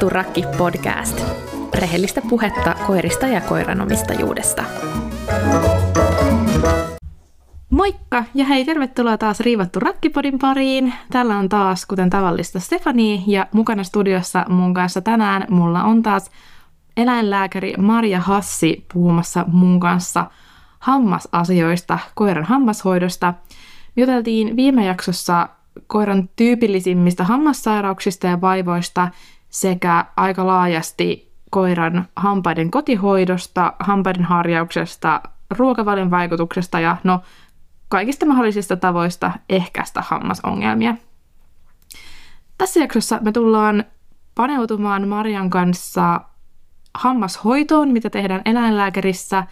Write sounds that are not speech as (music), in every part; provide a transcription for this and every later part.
Riivattu rakki podcast. Rehellistä puhetta koirista ja koiranomistajuudesta. Moikka ja hei, tervetuloa taas Riivattu rakkipodin pariin. Täällä on taas, kuten tavallista, Stefani ja mukana studiossa mun kanssa tänään mulla on taas eläinlääkäri Maria Hassi puhumassa mun kanssa hammasasioista, koiran hammashoidosta. Juteltiin viime jaksossa koiran tyypillisimmistä hammassairauksista ja vaivoista sekä aika laajasti koiran hampaiden kotihoidosta, hampaiden harjauksesta, ruokavalion vaikutuksesta ja no kaikista mahdollisista tavoista ehkäistä hammasongelmia. Tässä jaksossa me tullaan paneutumaan Marian kanssa hammashoitoon, mitä tehdään eläinlääkärissä,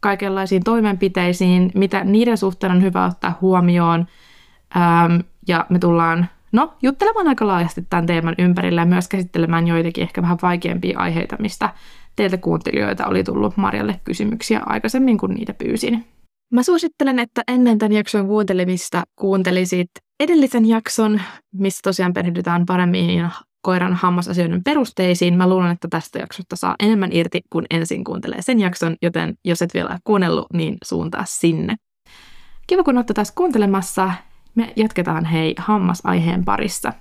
kaikenlaisiin toimenpiteisiin, mitä niiden suhteen on hyvä ottaa huomioon. Ähm, ja me tullaan no, juttelemaan aika laajasti tämän teeman ympärillä ja myös käsittelemään joitakin ehkä vähän vaikeampia aiheita, mistä teiltä kuuntelijoita oli tullut Marjalle kysymyksiä aikaisemmin, kun niitä pyysin. Mä suosittelen, että ennen tämän jakson kuuntelemista kuuntelisit edellisen jakson, missä tosiaan perehdytään paremmin koiran hammasasioiden perusteisiin. Mä luulen, että tästä jaksosta saa enemmän irti, kun ensin kuuntelee sen jakson, joten jos et vielä kuunnellut, niin suuntaa sinne. Kiva, kun olette taas kuuntelemassa. Me jatketaan hei hammasaiheen parissa.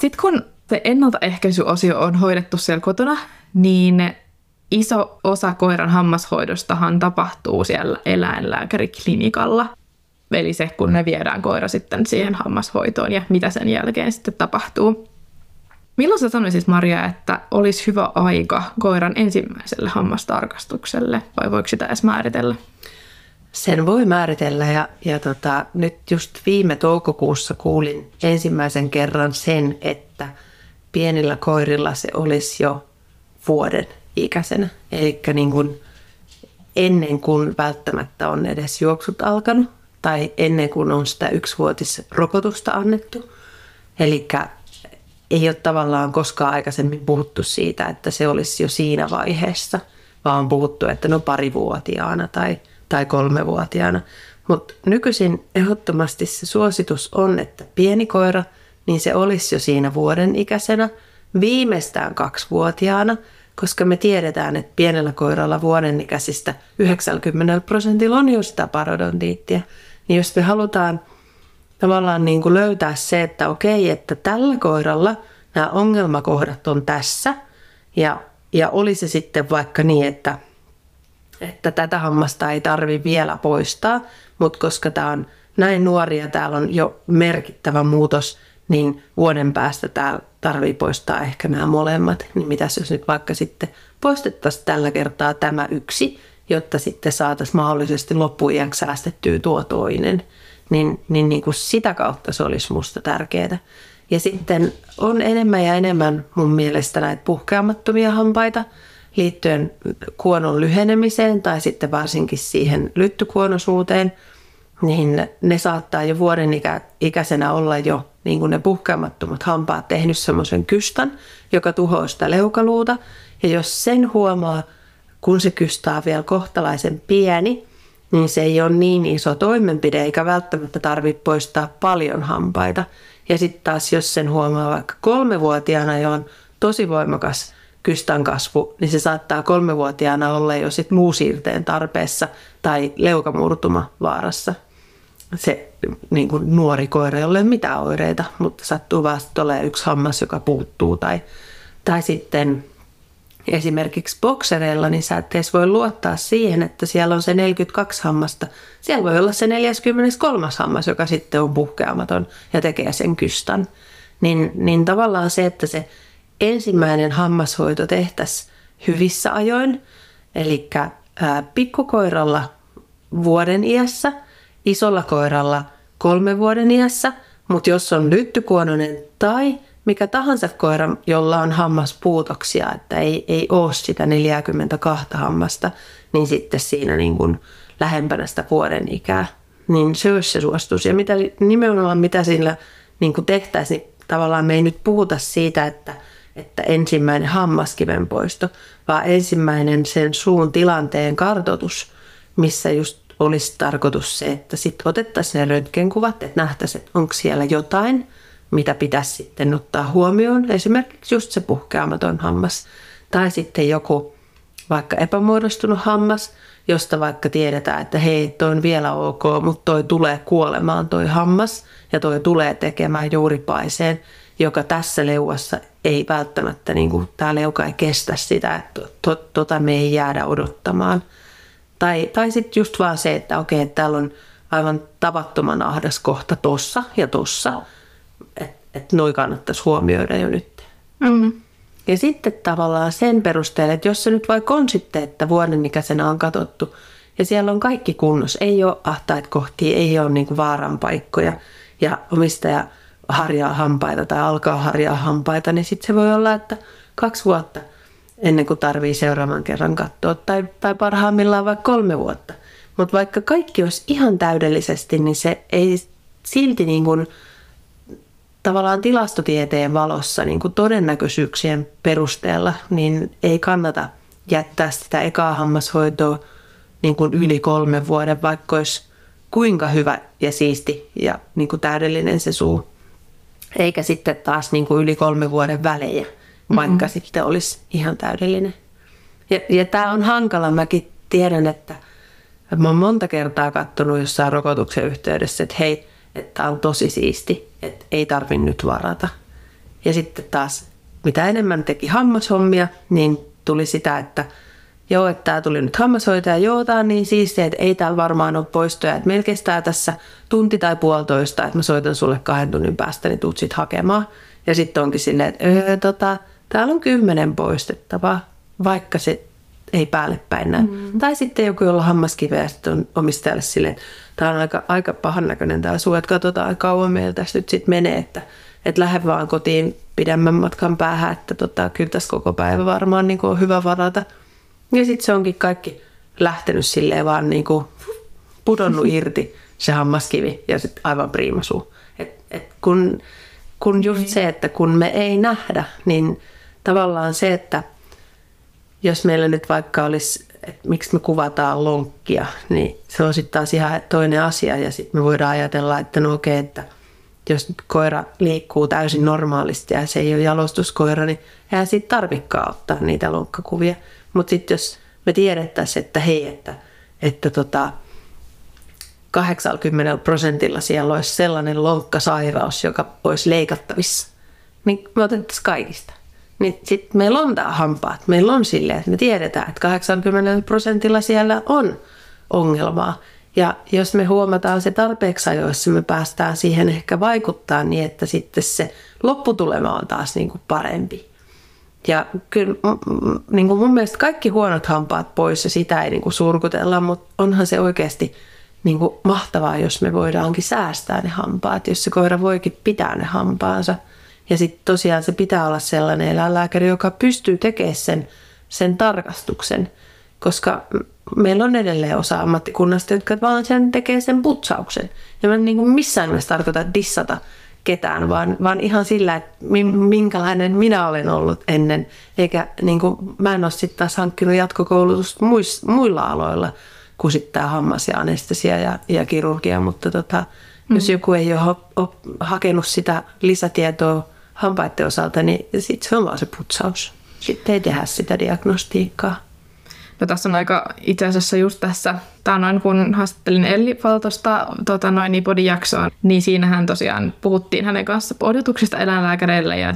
Sitten kun se ennaltaehkäisyosio on hoidettu siellä kotona, niin iso osa koiran hammashoidostahan tapahtuu siellä eläinlääkäriklinikalla. Eli se, kun me viedään koira sitten siihen hammashoitoon ja mitä sen jälkeen sitten tapahtuu. Milloin sä sanoisit, Maria, että olisi hyvä aika koiran ensimmäiselle hammastarkastukselle, vai voiko sitä edes määritellä? Sen voi määritellä ja, ja tota, nyt just viime toukokuussa kuulin ensimmäisen kerran sen, että pienillä koirilla se olisi jo vuoden ikäisenä. Eli niin kuin ennen kuin välttämättä on edes juoksut alkanut tai ennen kuin on sitä yksivuotisrokotusta annettu. Eli ei ole tavallaan koskaan aikaisemmin puhuttu siitä, että se olisi jo siinä vaiheessa, vaan on puhuttu, että no parivuotiaana tai, tai kolmevuotiaana. Mutta nykyisin ehdottomasti se suositus on, että pieni koira, niin se olisi jo siinä vuoden ikäisenä, viimeistään kaksivuotiaana – koska me tiedetään, että pienellä koiralla vuoden ikäisistä 90 prosentilla on jo sitä parodontiittia. Niin jos me halutaan tavallaan niin kuin löytää se, että okei, että tällä koiralla nämä ongelmakohdat on tässä ja, ja oli se sitten vaikka niin, että, että tätä hammasta ei tarvi vielä poistaa, mutta koska tämä on näin nuori ja täällä on jo merkittävä muutos, niin vuoden päästä täällä tarvii poistaa ehkä nämä molemmat. Niin mitäs jos nyt vaikka sitten poistettaisiin tällä kertaa tämä yksi, jotta sitten saataisiin mahdollisesti loppuiäksi säästettyä tuo toinen. Niin, niin, niin kuin sitä kautta se olisi musta tärkeää. Ja sitten on enemmän ja enemmän mun mielestä näitä puhkeamattomia hampaita liittyen kuonon lyhenemiseen tai sitten varsinkin siihen lyttykuonosuuteen – niin ne saattaa jo vuoden ikä, ikäisenä olla jo niin kuin ne puhkeamattomat hampaat tehnyt semmoisen kystan, joka tuhoaa sitä leukaluuta. Ja jos sen huomaa, kun se kystää vielä kohtalaisen pieni, niin se ei ole niin iso toimenpide eikä välttämättä tarvitse poistaa paljon hampaita. Ja sitten taas jos sen huomaa vaikka kolmevuotiaana ja on tosi voimakas kystän kasvu, niin se saattaa kolmevuotiaana olla jo sit muusiirteen tarpeessa tai leukamurtuma vaarassa se niin kuin nuori koira, jolle ei ole mitään oireita, mutta sattuu vasta olemaan yksi hammas, joka puuttuu. Tai, tai sitten esimerkiksi boksereilla, niin sä et edes voi luottaa siihen, että siellä on se 42 hammasta. Siellä voi olla se 43 hammas, joka sitten on puhkeamaton ja tekee sen kystan. Niin, niin tavallaan se, että se ensimmäinen hammashoito tehtäisiin hyvissä ajoin, eli pikkukoiralla vuoden iässä – isolla koiralla kolme vuoden iässä, mutta jos on lyttykuononen tai mikä tahansa koira, jolla on hammaspuutoksia, että ei, ei ole sitä 42 hammasta, niin sitten siinä niin kuin lähempänä sitä vuoden ikää, niin se olisi se suostus. Ja mitä, nimenomaan mitä sillä niin tehtäisiin, niin tavallaan me ei nyt puhuta siitä, että, että ensimmäinen hammaskiven poisto, vaan ensimmäinen sen suun tilanteen kartoitus, missä just olisi tarkoitus se, että sitten otettaisiin ne röntgenkuvat, että nähtäisiin, että onko siellä jotain, mitä pitäisi sitten ottaa huomioon. Esimerkiksi just se puhkeamaton hammas. Tai sitten joku vaikka epämuodostunut hammas, josta vaikka tiedetään, että hei, toi on vielä ok, mutta toi tulee kuolemaan toi hammas ja toi tulee tekemään juuripaiseen, joka tässä leuassa ei välttämättä, niin kuin, tämä leuka ei kestä sitä, että to, tota me ei jäädä odottamaan. Tai, tai sitten just vaan se, että okei, että täällä on aivan tavattoman ahdas kohta tossa ja tossa, että et noi kannattaisi huomioida jo nyt. Mm. Ja sitten tavallaan sen perusteella, että jos se nyt vaikka on sitten, että vuoden ikäisenä on katsottu, ja siellä on kaikki kunnossa, ei ole ahtaita kohtia, ei ole niin vaaran paikkoja, ja omistaja harjaa hampaita tai alkaa harjaa hampaita, niin sitten se voi olla, että kaksi vuotta ennen kuin tarvii seuraavan kerran katsoa, tai, tai parhaimmillaan vaikka kolme vuotta. Mutta vaikka kaikki olisi ihan täydellisesti, niin se ei silti niin kuin tavallaan tilastotieteen valossa niin kuin todennäköisyyksien perusteella, niin ei kannata jättää sitä ekaa hammashoitoa niin kuin yli kolmen vuoden, vaikka olisi kuinka hyvä ja siisti ja niin kuin täydellinen se suu. Eikä sitten taas niin kuin yli kolmen vuoden välejä, vaikka mm-hmm. sitten olisi ihan täydellinen. Ja, ja tämä on hankala. Mäkin tiedän, että mä oon monta kertaa katsonut jossain rokotuksen yhteydessä, että hei, että on tosi siisti, että ei tarvi nyt varata. Ja sitten taas, mitä enemmän teki hammashommia, niin tuli sitä, että joo, että tämä tuli nyt hammashoitaja, joo, tämä on niin siistiä, että ei täällä varmaan ole poistoja, että meillä kestää tässä tunti tai puolitoista, että mä soitan sulle kahden tunnin päästä, niin tuut sit hakemaan. Ja sitten onkin silleen, että öö, tota, täällä on kymmenen poistettavaa, vaikka se ei päälle päin näin. Mm. Tai sitten joku, jolla hammaskiveä sitten on omistajalle silleen, että tämä on aika, aika pahan näköinen tämä suu, että katsotaan kauan meillä tästä nyt sitten menee, että, että lähde vaan kotiin pidemmän matkan päähän, että tota, kyllä tässä koko päivä varmaan niin on hyvä varata. Ja sitten se onkin kaikki lähtenyt silleen vaan niin kuin pudonnut (laughs) irti se hammaskivi ja sitten aivan priimasuu. Et, et kun, kun just se, että kun me ei nähdä, niin tavallaan se, että jos meillä nyt vaikka olisi, että miksi me kuvataan lonkkia, niin se on sitten taas ihan toinen asia. Ja sitten me voidaan ajatella, että no okei, että jos nyt koira liikkuu täysin normaalisti ja se ei ole jalostuskoira, niin eihän siitä tarvikaan ottaa niitä lonkkakuvia. Mutta sitten jos me tiedettäisiin, että hei, että, että tota, 80 prosentilla siellä olisi sellainen lonkkasairaus, joka olisi leikattavissa, niin me otettaisiin kaikista niin sitten meillä on tämä hampaat. Meillä on silleen, että me tiedetään, että 80 prosentilla siellä on ongelmaa. Ja jos me huomataan se tarpeeksi ajoissa, me päästään siihen ehkä vaikuttaa niin, että sitten se lopputulema on taas niin kuin parempi. Ja kyllä niin kuin mun mielestä kaikki huonot hampaat pois ja sitä ei niin kuin surkutella, mutta onhan se oikeasti niin kuin mahtavaa, jos me voidaankin säästää ne hampaat, jos se koira voikin pitää ne hampaansa – ja sitten tosiaan se pitää olla sellainen eläinlääkäri, joka pystyy tekemään sen, sen tarkastuksen, koska meillä on edelleen osa ammattikunnasta, jotka vaan sen tekee sen putsauksen. Ja mä niin kuin missään nimessä tarkoita dissata ketään, vaan, vaan ihan sillä, että minkälainen minä olen ollut ennen. Eikä niin kuin, mä en ole sitten taas hankkinut jatkokoulutusta muis, muilla aloilla kuin sitten tämä hammas ja anestesia ja, ja kirurgia, mutta tota, mm. jos joku ei ole, ole hakenut sitä lisätietoa hampaiden osalta, niin sitten se on vaan se putsaus. Sitten ei tehdä sitä diagnostiikkaa. No tässä on aika itse asiassa just tässä, tämä noin kun haastattelin Elli Faltosta tota noin niin jaksoon, niin siinähän tosiaan puhuttiin hänen kanssa odotuksista eläinlääkäreille ja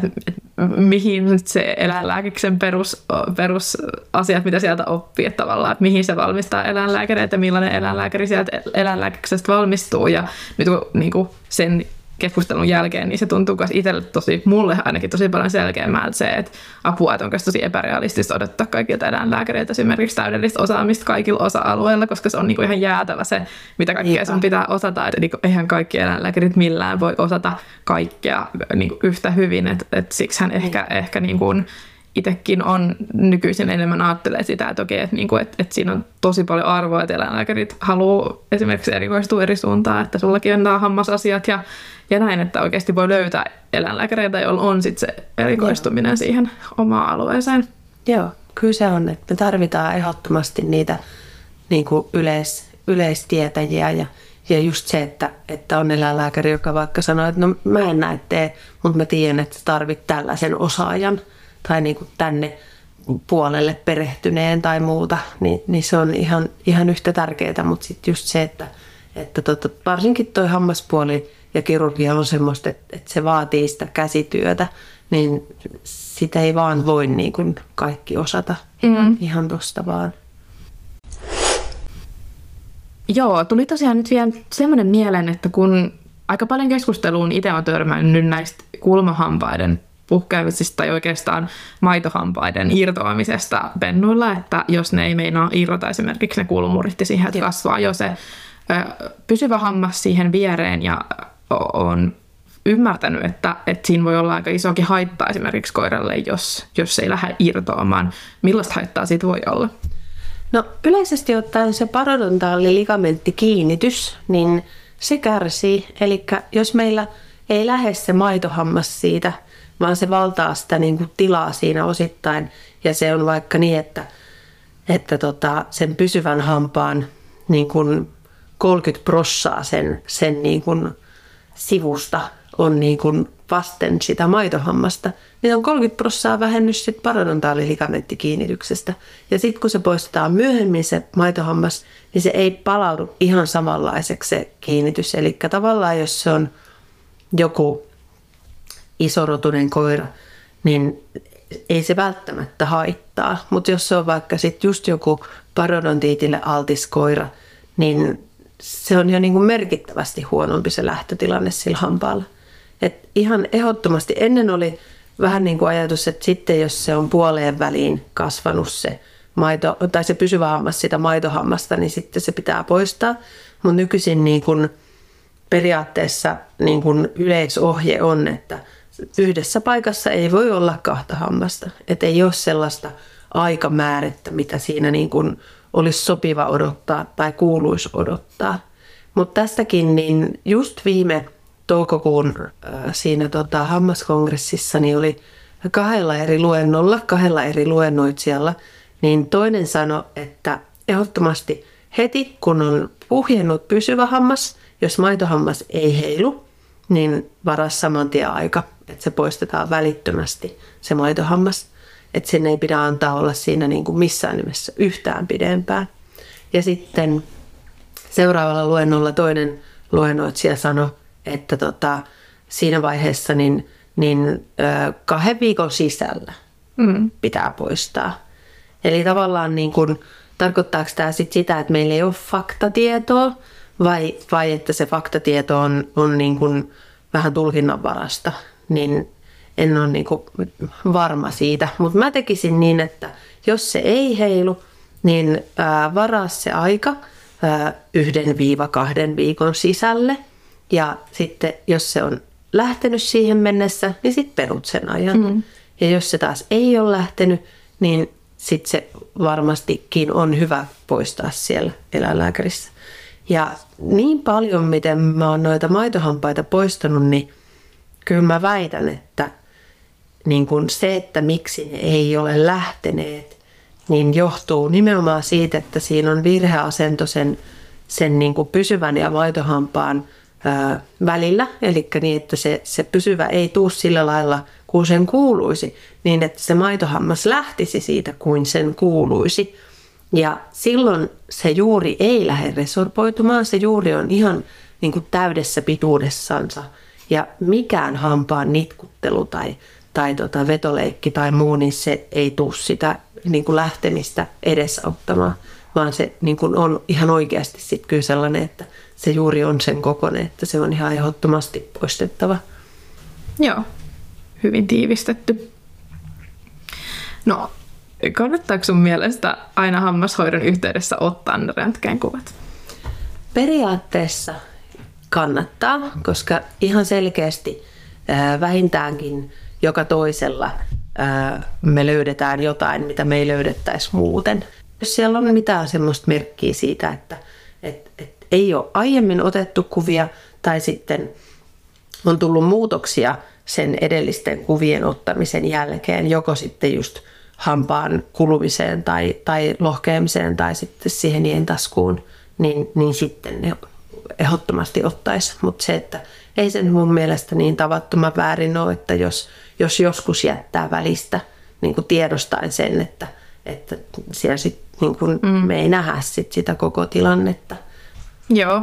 mihin se eläinlääkiksen perus, perusasiat, mitä sieltä oppii, että tavallaan, että mihin se valmistaa eläinlääkäreitä, millainen eläinlääkäri sieltä eläinlääkiksestä valmistuu. Ja nyt kun niin kuin sen keskustelun jälkeen, niin se tuntuu myös itselle tosi, mulle ainakin tosi paljon selkeämmältä se, että apua, että on tosi epärealistista odottaa kaikilta eläinlääkäreiltä esimerkiksi täydellistä osaamista kaikilla osa-alueilla, koska se on niinku ihan jäätävä se, mitä kaikkea sun pitää osata, että niinku, eihän kaikki eläinlääkärit millään voi osata kaikkea niinku yhtä hyvin, että et siksi hän ehkä, niin. ehkä niinku, itsekin on nykyisin enemmän ajattelee sitä, että okei, että, niinku, että, että siinä on tosi paljon arvoa, että eläinlääkärit haluaa esimerkiksi erikoistua eri suuntaan, että sullakin on nämä hammasasiat ja ja näin, että oikeasti voi löytää eläinlääkäreitä, joilla on sitten se erikoistuminen Joo. siihen omaan alueeseen. Joo, kyllä se on, että me tarvitaan ehdottomasti niitä niin kuin yleis, yleistietäjiä ja, Ja just se, että, että on eläinlääkäri, joka vaikka sanoo, että no mä en näe tee, mutta mä tiedän, että tarvit tällaisen osaajan tai niin kuin tänne puolelle perehtyneen tai muuta, niin, niin se on ihan, ihan yhtä tärkeää, mutta sitten just se, että, että tota, varsinkin toi hammaspuoli ja kirurgia on semmoista, että, että se vaatii sitä käsityötä, niin sitä ei vaan voi niin kuin kaikki osata mm. ihan tosta vaan. Joo, tuli tosiaan nyt vielä semmoinen mieleen, että kun aika paljon keskusteluun itse on törmännyt näistä kulmahampaiden puhkeamisista tai oikeastaan maitohampaiden irtoamisesta pennuilla, että jos ne ei meinaa irrota esimerkiksi ne kulmuritti siihen, että kasvaa jo se ö, pysyvä hammas siihen viereen ja on ymmärtänyt, että, että siinä voi olla aika isokin haitta esimerkiksi koiralle, jos, jos se ei lähde irtoamaan. Millaista haittaa siitä voi olla? No yleisesti ottaen se parodontaali ligamentti-kiinnitys, niin se kärsii. Eli jos meillä ei lähde se maitohammas siitä, vaan se valtaa sitä niin kuin tilaa siinä osittain. Ja se on vaikka niin, että, että tota, sen pysyvän hampaan niin kuin 30 prossaa sen, sen niin kuin sivusta on niin kuin vasten sitä maitohammasta, niin on 30 prosenttia vähennys sitten parodontaaliligamentti-kiinnityksestä. Ja sitten kun se poistetaan myöhemmin se maitohammas, niin se ei palaudu ihan samanlaiseksi se kiinnitys. Eli tavallaan jos se on joku isorotunen koira, niin ei se välttämättä haittaa. Mutta jos se on vaikka sitten just joku parodontiitille altis koira, niin se on jo niin kuin merkittävästi huonompi se lähtötilanne sillä hampaalla. Et ihan ehdottomasti ennen oli vähän niin kuin ajatus, että sitten jos se on puoleen väliin kasvanut se maito, tai se pysyvä hammas sitä maitohammasta, niin sitten se pitää poistaa. Mutta nykyisin niin kuin periaatteessa niin kuin yleisohje on, että yhdessä paikassa ei voi olla kahta hammasta. Että ei ole sellaista aikamäärettä, mitä siinä niin kuin olisi sopiva odottaa tai kuuluisi odottaa. Mutta tästäkin niin just viime toukokuun äh, siinä tota, hammaskongressissa niin oli kahdella eri luennolla, kahdella eri luennoitsijalla, niin toinen sanoi, että ehdottomasti heti kun on puhjennut pysyvä hammas, jos maitohammas ei heilu, niin varas saman tien aika, että se poistetaan välittömästi se maitohammas. Että sen ei pidä antaa olla siinä niin kuin missään nimessä yhtään pidempään. Ja sitten seuraavalla luennolla toinen luennoitsija sanoi, että tota, siinä vaiheessa niin, niin ö, kahden viikon sisällä mm. pitää poistaa. Eli tavallaan niin kuin, tarkoittaako tämä sit sitä, että meillä ei ole faktatietoa vai, vai että se faktatieto on, on niin kuin vähän tulkinnanvarasta, niin en ole niin kuin varma siitä. Mutta mä tekisin niin, että jos se ei heilu, niin ää, varaa se aika ää, yhden viiva kahden viikon sisälle – ja sitten jos se on lähtenyt siihen mennessä, niin sitten perut sen ajan. Mm. Ja jos se taas ei ole lähtenyt, niin sitten se varmastikin on hyvä poistaa siellä eläinlääkärissä. Ja niin paljon, miten mä oon noita maitohampaita poistanut, niin kyllä mä väitän, että niin kun se, että miksi ne ei ole lähteneet, niin johtuu nimenomaan siitä, että siinä on virheasento sen, sen niin kuin pysyvän ja maitohampaan välillä, eli niin, että se, se pysyvä ei tuu sillä lailla kuin sen kuuluisi, niin että se maitohammas lähtisi siitä kuin sen kuuluisi. Ja silloin se juuri ei lähde resorboitumaan, se juuri on ihan niin kuin täydessä pituudessansa. Ja mikään hampaan nitkuttelu tai, tai tota vetoleikki tai muu, niin se ei tule sitä niin kuin lähtemistä edesauttamaan, vaan se niin kuin on ihan oikeasti sitten kyllä sellainen, että se juuri on sen kokoinen, että se on ihan ehdottomasti poistettava. Joo, hyvin tiivistetty. No, kannattaako sun mielestä aina hammashoidon yhteydessä ottaa ne röntgenkuvat? Periaatteessa kannattaa, koska ihan selkeästi vähintäänkin joka toisella me löydetään jotain, mitä me ei löydettäisi muuten. Jos siellä on mitään semmoista merkkiä siitä, että, että, että ei ole aiemmin otettu kuvia tai sitten on tullut muutoksia sen edellisten kuvien ottamisen jälkeen, joko sitten just hampaan kulumiseen tai, tai lohkeamiseen tai sitten siihen taskuun, niin, niin sitten ne ehdottomasti ottaisi. Mutta se, että ei sen mun mielestä niin tavattoman väärin ole, että jos, jos joskus jättää välistä niin kuin tiedostaen sen, että, että siellä sit, niin kuin mm. me ei nähdä sit sitä koko tilannetta. Joo,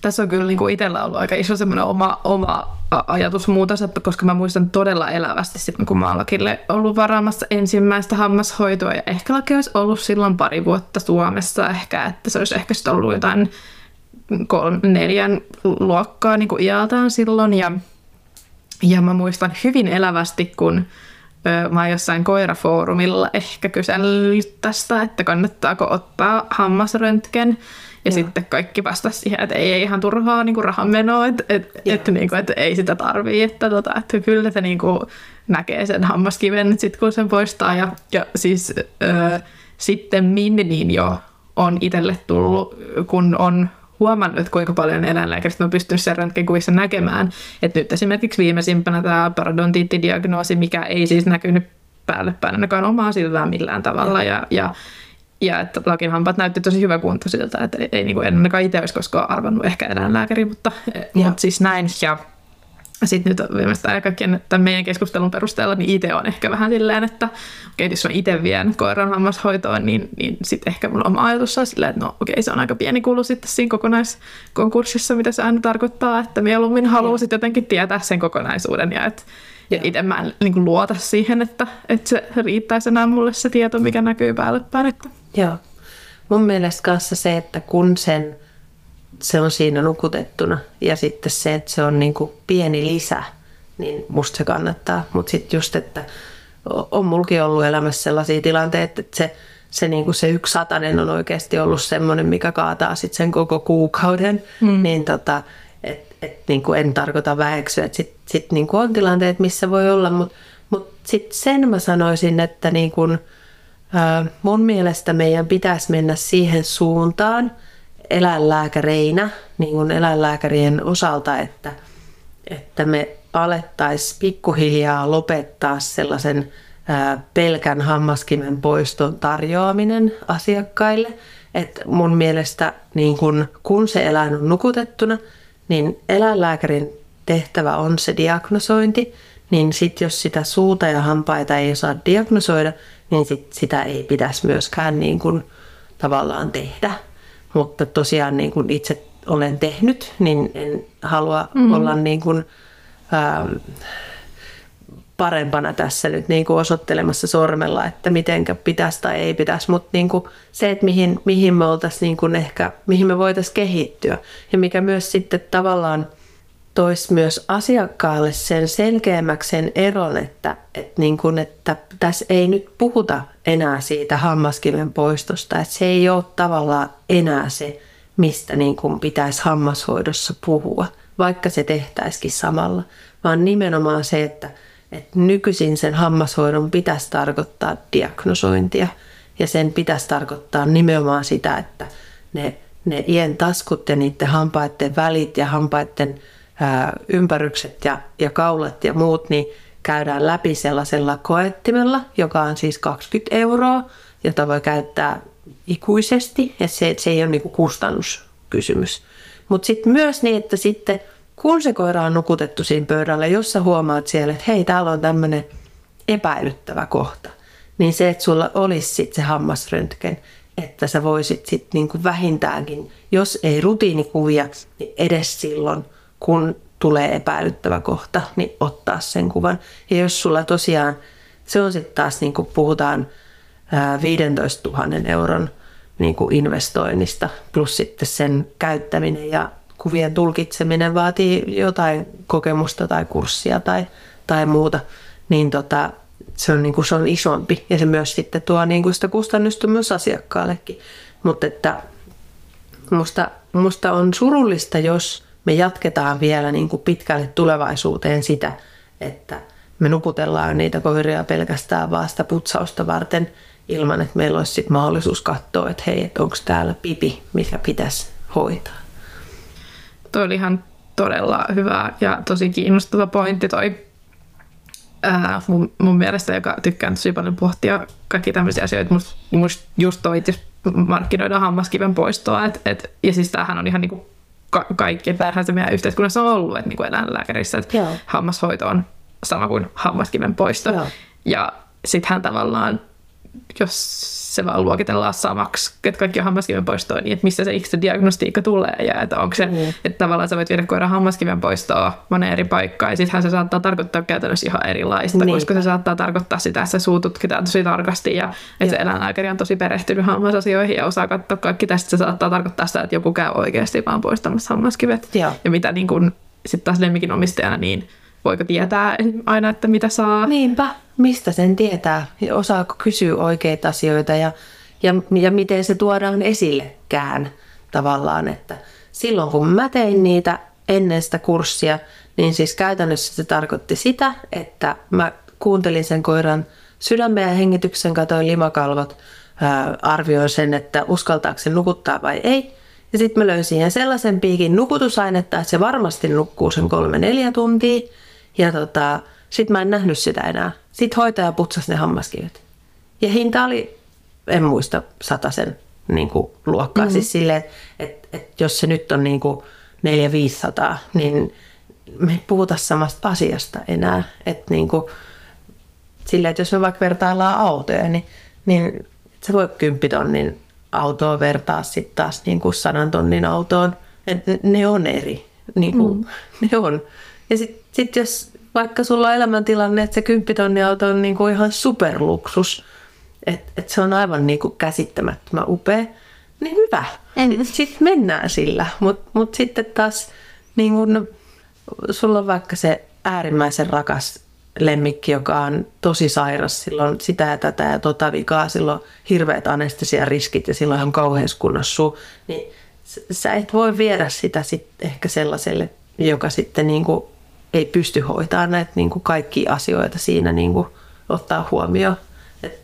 tässä on kyllä niin kuin itsellä ollut aika iso semmoinen oma, oma ajatusmuutos, että koska mä muistan todella elävästi sitten, kun mä oon lakille ollut varaamassa ensimmäistä hammashoitoa, ja ehkä laki olisi ollut silloin pari vuotta Suomessa ehkä, että se olisi ehkä sitten ollut jotain kolme, neljän luokkaa niin kuin iältään silloin, ja, ja mä muistan hyvin elävästi, kun mä oon jossain koirafoorumilla ehkä kysellyt tästä, että kannattaako ottaa hammasröntgen, ja Joo. sitten kaikki vastasi siihen, että ei, ei ihan turhaa niin rahan menoa, että et, et, niin kuin, että ei sitä tarvii, että, tota, että kyllä se niin kuin näkee sen hammaskiven sit, kun sen poistaa. Ja, ja siis ö, sitten minne niin jo on itselle tullut, kun on huomannut, että kuinka paljon eläinlääkäristä on pystynyt sen röntgenkuvissa näkemään. Että nyt esimerkiksi viimeisimpänä tämä parodontiittidiagnoosi, mikä ei siis näkynyt päälle päin ainakaan omaa silmää millään tavalla. Ja, ja ja että Lakin hampaat näytti tosi hyvä kunto siltä, että ei, ei niin kuin en ainakaan itse olisi koskaan arvannut ehkä eläinlääkäri, mutta, mutta siis näin. Ja sitten nyt viimeistään kaikkien tämän meidän keskustelun perusteella, niin itse on ehkä vähän silleen, että okei, jos mä itse vien koiran hammashoitoon, niin, niin sitten ehkä mun oma ajatus on silleen, että no okei, se on aika pieni kulu sitten siinä kokonaiskonkurssissa, mitä se aina tarkoittaa, että mieluummin haluaa sitten jotenkin tietää sen kokonaisuuden ja että ja itse mä en niin luota siihen, että, että se riittäisi enää mulle se tieto, mikä näkyy päälle päin. Että Joo. Mun mielestä kanssa se, että kun sen, se on siinä nukutettuna ja sitten se, että se on niin kuin pieni lisä, niin musta se kannattaa. Mutta sitten just, että on mulkin ollut elämässä sellaisia tilanteita, että se, se, niin kuin se yksi satanen on oikeasti ollut semmoinen, mikä kaataa sitten sen koko kuukauden, mm. niin tota, et, et, niin kuin en tarkoita väheksyä, sitten sit niin on tilanteet, missä voi olla, mutta mut sitten sen mä sanoisin, että niin kuin, Mun mielestä meidän pitäisi mennä siihen suuntaan eläinlääkäreinä, niin kuin eläinlääkärien osalta, että, että me alettaisiin pikkuhiljaa lopettaa sellaisen pelkän hammaskimen poiston tarjoaminen asiakkaille. Et mun mielestä niin kun, kun se eläin on nukutettuna, niin eläinlääkärin tehtävä on se diagnosointi. Niin sitten jos sitä suuta ja hampaita ei saa diagnosoida, niin sit sitä ei pitäisi myöskään niin kuin tavallaan tehdä. Mutta tosiaan niin kuin itse olen tehnyt, niin en halua mm. olla niin kuin, ähm, parempana tässä nyt niin kuin osoittelemassa sormella, että mitenkä pitäisi tai ei pitäisi, mutta niin kuin se, että mihin, mihin me oltaisiin niin kuin ehkä, mihin me voitaisiin kehittyä ja mikä myös sitten tavallaan toisi myös asiakkaalle sen selkeämmäksi sen eron, että, että, niin kuin, että tässä ei nyt puhuta enää siitä hammaskiven poistosta, että se ei ole tavallaan enää se, mistä niin kuin pitäisi hammashoidossa puhua, vaikka se tehtäisikin samalla, vaan nimenomaan se, että, että nykyisin sen hammashoidon pitäisi tarkoittaa diagnosointia ja sen pitäisi tarkoittaa nimenomaan sitä, että ne, ne ien taskut ja niiden hampaiden välit ja hampaiden ympärykset ja, ja kaulat ja muut, niin käydään läpi sellaisella koettimella, joka on siis 20 euroa, jota voi käyttää ikuisesti, ja se, se ei ole niinku kustannuskysymys. Mutta sitten myös niin, että sitten kun se koira on nukutettu siinä pöydällä, jos sä huomaat siellä, että hei, täällä on tämmöinen epäilyttävä kohta, niin se, että sulla olisi sitten se hammasröntgen, että sä voisit sitten niinku vähintäänkin, jos ei rutiinikuvia, niin edes silloin – kun tulee epäilyttävä kohta, niin ottaa sen kuvan. Ja jos sulla tosiaan, se on sitten taas niin kuin puhutaan 15 000 euron niin kuin investoinnista, plus sitten sen käyttäminen ja kuvien tulkitseminen vaatii jotain kokemusta tai kurssia tai, tai muuta, niin tota, se, on, niin kuin, se on isompi ja se myös sitten tuo niin kuin sitä kustannusta myös asiakkaallekin. Mutta että musta, musta on surullista, jos me jatketaan vielä niin kuin pitkälle tulevaisuuteen sitä, että me nukutellaan niitä koiria pelkästään vaan sitä putsausta varten ilman, että meillä olisi sit mahdollisuus katsoa, että hei, että onko täällä pipi, mikä pitäisi hoitaa. Toi oli ihan todella hyvä ja tosi kiinnostava pointti toi ää, mun, mun mielestä, joka tykkään tosi paljon pohtia kaikki tämmöisiä asioita. Musta must just toi, markkinoida hammaskiven poistoa. Et, et, ja siis tämähän on ihan niin ka- kaikkien se meidän yhteiskunnassa on ollut, että niin kuin eläinlääkärissä, että Joo. hammashoito on sama kuin hammaskiven poisto. Joo. Ja sittenhän tavallaan, jos se vaan luokitellaan samaksi, että kaikki on hammaskiven poistoa, niin että mistä se itse diagnostiikka tulee ja että onko se, Mm. että tavallaan sä voit viedä koiran hammaskiven poistoa moneen eri paikkaan ja sittenhän se saattaa tarkoittaa käytännössä ihan erilaista, Niinpä. koska se saattaa tarkoittaa sitä, että se suu tutkitaan tosi tarkasti ja että se eläinlääkäri on tosi perehtynyt hammasasioihin ja osaa katsoa kaikki tästä. Se saattaa tarkoittaa sitä, että joku käy oikeasti vaan poistamassa hammaskivet. Joo. Ja mitä niin kun, sitten taas lemmikin omistajana, niin voiko tietää aina, että mitä saa. Niinpä, mistä sen tietää? Osaako kysyä oikeita asioita ja, ja, ja miten se tuodaan esillekään tavallaan. Että silloin kun mä tein niitä ennen sitä kurssia, niin siis käytännössä se tarkoitti sitä, että mä kuuntelin sen koiran sydämen ja hengityksen, katoin limakalvot, ää, arvioin sen, että uskaltaako se nukuttaa vai ei. Ja sitten mä löin siihen sellaisen piikin nukutusainetta, että se varmasti nukkuu sen kolme neljä tuntia. Ja tota, sitten mä en nähnyt sitä enää. Sitten hoitaja putsasi ne hammaskivet. Ja hinta oli, en muista, sen niin kuin, luokkaa. Mm-hmm. Siis silleen, että et, jos se nyt on niin kuin 400-500, niin me ei puhuta samasta asiasta enää. Että niin kuin, silleen, että jos me vaikka vertaillaan autoja, niin, niin se voi kymppitonnin autoa vertaa sitten taas niin kuin sadan tonnin autoon. Et ne- ne on eri. Niin kuin, mm. Ne on. Ja sitten sit jos vaikka sulla on elämäntilanne, että se kymppitonnin auto on niin kuin ihan superluksus, että et se on aivan niin kuin käsittämättömän upea, niin hyvä. Sitten mennään sillä. Mutta mut sitten taas niin kun, sulla on vaikka se äärimmäisen rakas lemmikki, joka on tosi sairas, silloin sitä ja tätä ja tota vikaa, silloin hirveät anestesiariskit ja silloin ihan kauheassa kunnossa suu, niin sä et voi viedä sitä sit ehkä sellaiselle, joka sitten niin kuin ei pysty hoitamaan näitä niin kuin kaikkia asioita siinä niin kuin ottaa huomioon. Et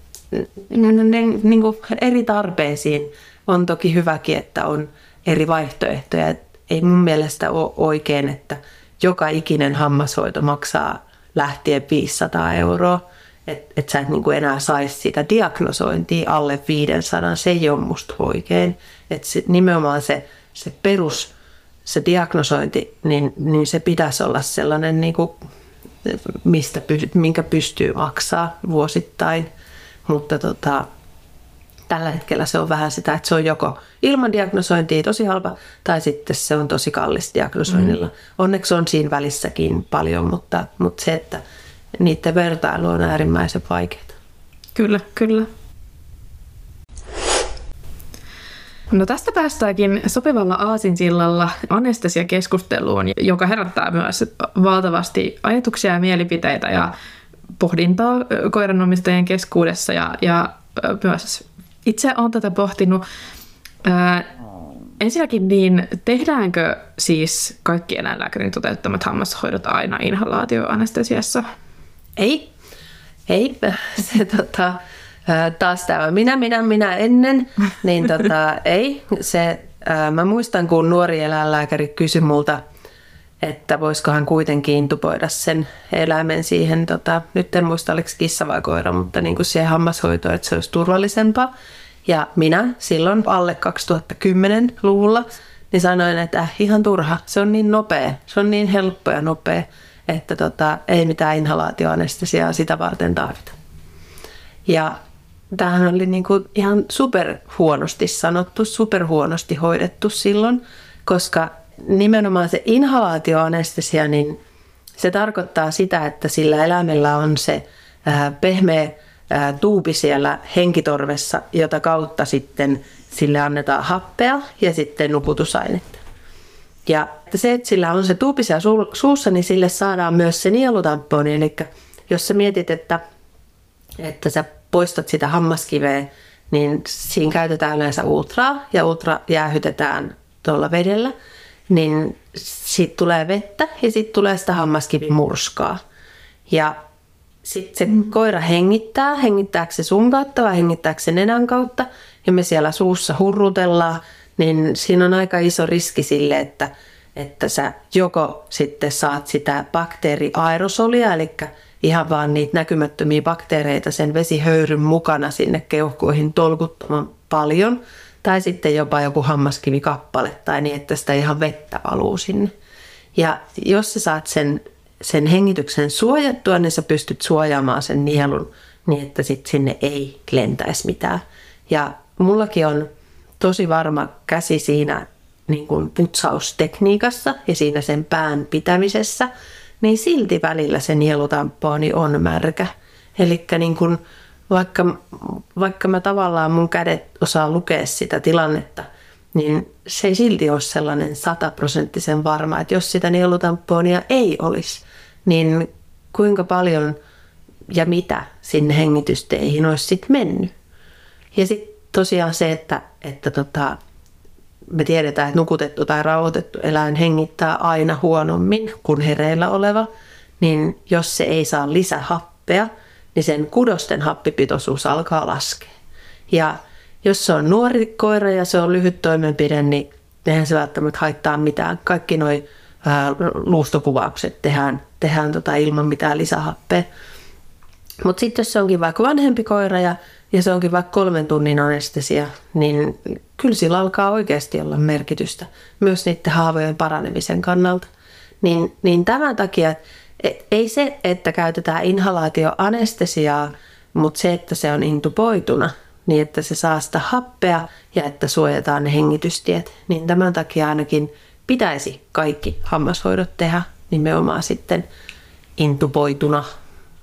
ne, ne, niin kuin eri tarpeisiin on toki hyväkin, että on eri vaihtoehtoja. Et ei mun mielestä ole oikein, että joka ikinen hammashoito maksaa lähtien 500 euroa. Että et sä et niinku enää saisi sitä diagnosointia alle 500, se ei ole musta oikein. Että se, nimenomaan se, se perus, se diagnosointi, niin, niin se pitäisi olla sellainen, niinku, mistä, py- minkä pystyy maksaa vuosittain. Mutta tota, tällä hetkellä se on vähän sitä, että se on joko ilman diagnosointia tosi halpa, tai sitten se on tosi kallis diagnosoinnilla. Mm. Onneksi on siinä välissäkin paljon, mutta, mutta se, että niiden vertailu on äärimmäisen vaikeaa. Kyllä, kyllä. No tästä päästäänkin sopivalla aasinsillalla anestesiakeskusteluun, joka herättää myös valtavasti ajatuksia ja mielipiteitä ja pohdintaa koiranomistajien keskuudessa ja, ja myös itse olen tätä pohtinut. Ää, ensinnäkin niin, tehdäänkö siis kaikki eläinlääkärin toteuttamat hammashoidot aina inhalaatioanestesiassa? Ei, ei. (laughs) Se, tota, ää, taas tämä minä, minä, minä ennen, niin tota, (laughs) ei. Se, ää, mä muistan, kun nuori eläinlääkäri kysyi multa, että voisikohan kuitenkin intuboida sen eläimen siihen, tota, nyt en muista oliko kissa vai koira, mutta niin kuin siihen hammashoitoon, että se olisi turvallisempaa. Ja minä silloin alle 2010-luvulla niin sanoin, että äh, ihan turha, se on niin nopea, se on niin helppo ja nopea, että tota, ei mitään inhalaatioanestesiaa sitä varten tarvita. Ja tämähän oli niin kuin ihan super huonosti sanottu, super huonosti hoidettu silloin, koska nimenomaan se inhalaatioanestesia, niin se tarkoittaa sitä, että sillä eläimellä on se pehmeä ää, tuubi siellä henkitorvessa, jota kautta sitten sille annetaan happea ja sitten nukutusainetta. Ja se, että sillä on se tuupi siellä su- suussa, niin sille saadaan myös se nielutamponi. Eli jos sä mietit, että, että sä poistat sitä hammaskiveä, niin siinä käytetään yleensä ultraa ja ultra jäähytetään tuolla vedellä, niin siitä tulee vettä ja sitten tulee sitä hammaskivimurskaa. Ja sitten se mm. koira hengittää, hengittääkö se sun kautta vai hengittääkö se nenän kautta, ja me siellä suussa hurrutellaan, niin siinä on aika iso riski sille, että, että sä joko sitten saat sitä bakteeriaerosolia, eli ihan vaan niitä näkymättömiä bakteereita sen vesihöyryn mukana sinne keuhkoihin tolkuttoman paljon, tai sitten jopa joku hammaskivikappale, tai niin, että sitä ihan vettä valuu sinne. Ja jos sä saat sen, sen hengityksen suojattua, niin sä pystyt suojaamaan sen nielun niin, että sit sinne ei lentäisi mitään. Ja mullakin on tosi varma käsi siinä niin kuin putsaustekniikassa ja siinä sen pään pitämisessä, niin silti välillä se nielutamponi on märkä. Eli niin kuin, vaikka, vaikka mä tavallaan mun kädet osaa lukea sitä tilannetta, niin se ei silti ole sellainen sataprosenttisen varma, että jos sitä nielutamponia ei olisi, niin kuinka paljon ja mitä sinne hengitysteihin olisi sitten mennyt. Ja sitten tosiaan se, että, että tota, me tiedetään, että nukutettu tai rauhoitettu eläin hengittää aina huonommin kuin hereillä oleva, niin jos se ei saa lisähappea, niin sen kudosten happipitoisuus alkaa laskea. Ja jos se on nuori koira ja se on lyhyt toimenpide, niin eihän se välttämättä haittaa mitään. Kaikki nuo luustokuvaukset tehdään, tehdään tota ilman mitään lisähappea. Mutta sitten jos se onkin vaikka vanhempi koira ja, ja se onkin vaikka kolmen tunnin anestesia, niin kyllä sillä alkaa oikeasti olla merkitystä myös niiden haavojen paranemisen kannalta. Niin, niin tämän takia, et, ei se, että käytetään inhalaatioanestesiaa, mutta se, että se on intuboituna, niin että se saa sitä happea ja että suojataan ne hengitystiet, niin tämän takia ainakin pitäisi kaikki hammashoidot tehdä nimenomaan sitten intuboituna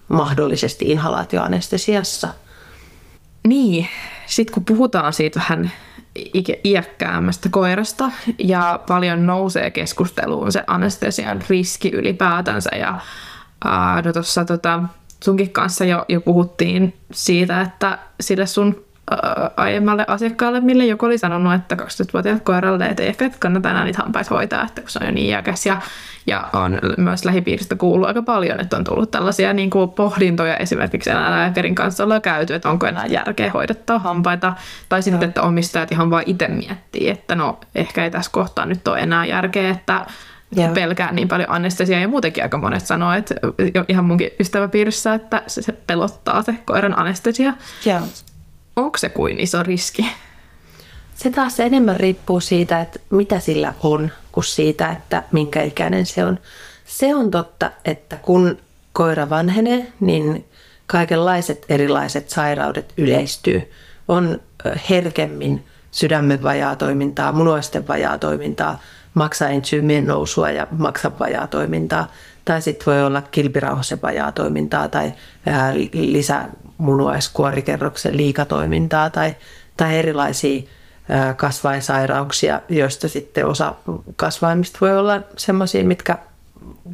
mahdollisesti inhalaatioanestesiassa. Niin, sitten kun puhutaan siitä vähän iäkkäämmästä koirasta ja paljon nousee keskusteluun se anestesian riski ylipäätänsä ja ää, no tuossa tota, sunkin kanssa jo, jo puhuttiin siitä, että sille sun aiemmalle asiakkaalle, mille joku oli sanonut, että 20-vuotiaat koiralle, että ei ehkä kannata enää niitä hampaita hoitaa, että kun se on jo niin iäkäs ja ja on myös lähipiiristä kuullut aika paljon, että on tullut tällaisia niin kuin pohdintoja esimerkiksi eläinlääkärin kanssa ollaan käyty, että onko enää järkeä hoidettaa hampaita. Tai sitten, että omistajat ihan vain itse miettii, että no ehkä ei tässä kohtaa nyt ole enää järkeä, että Joo. pelkää niin paljon anestesiaa ja muutenkin aika monet sanoo, että ihan munkin ystäväpiirissä, että se, se pelottaa se koiran anestesia. Joo. Onko se kuin iso riski? Se taas enemmän riippuu siitä, että mitä sillä on, kuin siitä, että minkä ikäinen se on. Se on totta, että kun koira vanhenee, niin kaikenlaiset erilaiset sairaudet yleistyy. On herkemmin sydämen vajaa toimintaa, munuaisten vajaa toimintaa, maksaentsyymien nousua ja maksan vajaa toimintaa. Tai sitten voi olla kilpirauhasen vajaa toimintaa tai lisämunuaiskuorikerroksen liikatoimintaa tai, tai erilaisia kasvainsairauksia, joista sitten osa kasvaimista voi olla sellaisia, mitkä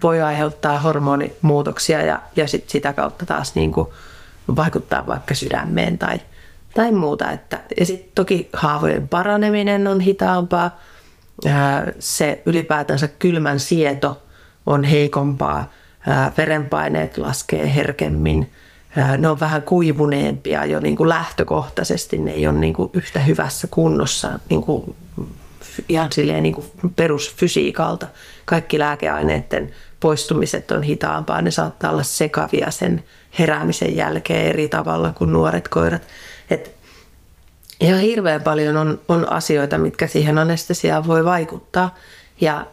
voi aiheuttaa hormonimuutoksia ja, ja sit sitä kautta taas niin kuin vaikuttaa vaikka sydämeen tai, tai muuta. Että, ja sitten toki haavojen paraneminen on hitaampaa, se ylipäätänsä kylmän sieto on heikompaa, verenpaineet laskee herkemmin – ne on vähän kuivuneempia jo niin kuin lähtökohtaisesti, ne ei ole niin kuin yhtä hyvässä kunnossa niin kuin ihan silleen niin kuin perusfysiikalta. Kaikki lääkeaineiden poistumiset on hitaampaa, ne saattaa olla sekavia sen heräämisen jälkeen eri tavalla kuin nuoret koirat. Et ihan hirveän paljon on, on asioita, mitkä siihen anestesiaan voi vaikuttaa. Ja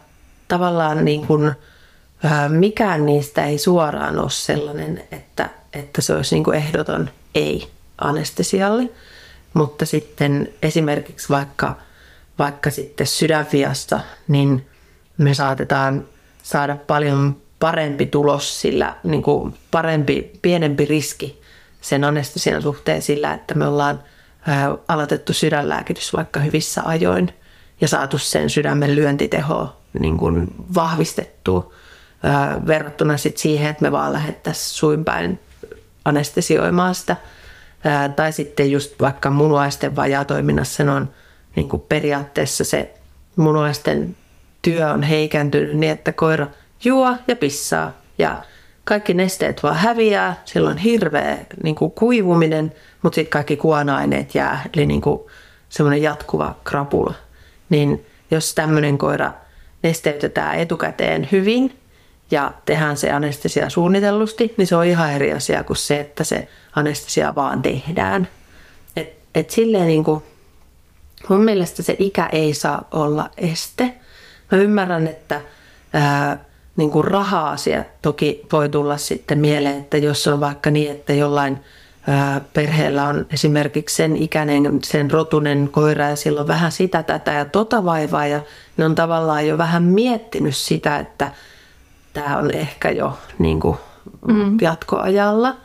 tavallaan niin kuin, mikään niistä ei suoraan ole sellainen, että että se olisi niin kuin ehdoton ei anestesialle. Mutta sitten esimerkiksi vaikka, vaikka sitten sydänviasta, niin me saatetaan saada paljon parempi tulos sillä, niin kuin parempi, pienempi riski sen anestesian suhteen sillä, että me ollaan ää, aloitettu sydänlääkitys vaikka hyvissä ajoin ja saatu sen sydämen lyöntiteho niin kuin vahvistettua ää, verrattuna sit siihen, että me vaan lähettäisiin suinpäin anestesioimaan sitä. Ää, tai sitten just vaikka munuaisten vajaatoiminnassa on niin kuin periaatteessa se munuaisten työ on heikentynyt niin, että koira juo ja pissaa ja kaikki nesteet vaan häviää, silloin on hirveä niin kuin kuivuminen, mutta sitten kaikki kuona-aineet jää, eli niin kuin semmoinen jatkuva krapula. Niin jos tämmöinen koira nesteytetään etukäteen hyvin, ja tehdään se anestesia suunnitellusti, niin se on ihan eri asia kuin se, että se anestesia vaan tehdään. Et, et silleen niin kuin mun mielestä se ikä ei saa olla este. Mä ymmärrän, että ää, niin kuin raha-asia toki voi tulla sitten mieleen, että jos on vaikka niin, että jollain perheellä on esimerkiksi sen ikäinen, sen rotunen koira ja silloin vähän sitä, tätä ja tota vaivaa ja ne on tavallaan jo vähän miettinyt sitä, että tämä on ehkä jo niin kuin mm. jatkoajalla,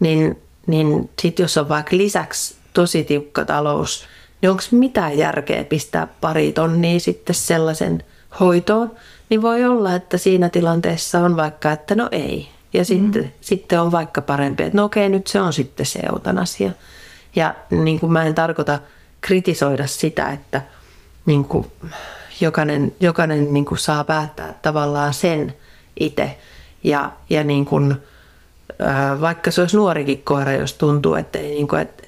niin, niin sitten jos on vaikka lisäksi tosi tiukka talous, niin onko mitään järkeä pistää pari tonnia sitten sellaisen hoitoon, niin voi olla, että siinä tilanteessa on vaikka, että no ei. Ja sitten, mm. sitten on vaikka parempi, että no okei, nyt se on sitten se eutanasia. Ja niin kuin mä en tarkoita kritisoida sitä, että niin kuin jokainen, jokainen niin kuin saa päättää tavallaan sen itse. Ja, ja niin kuin, vaikka se olisi nuorikin koira, jos tuntuu, että, ei, niin kuin, että,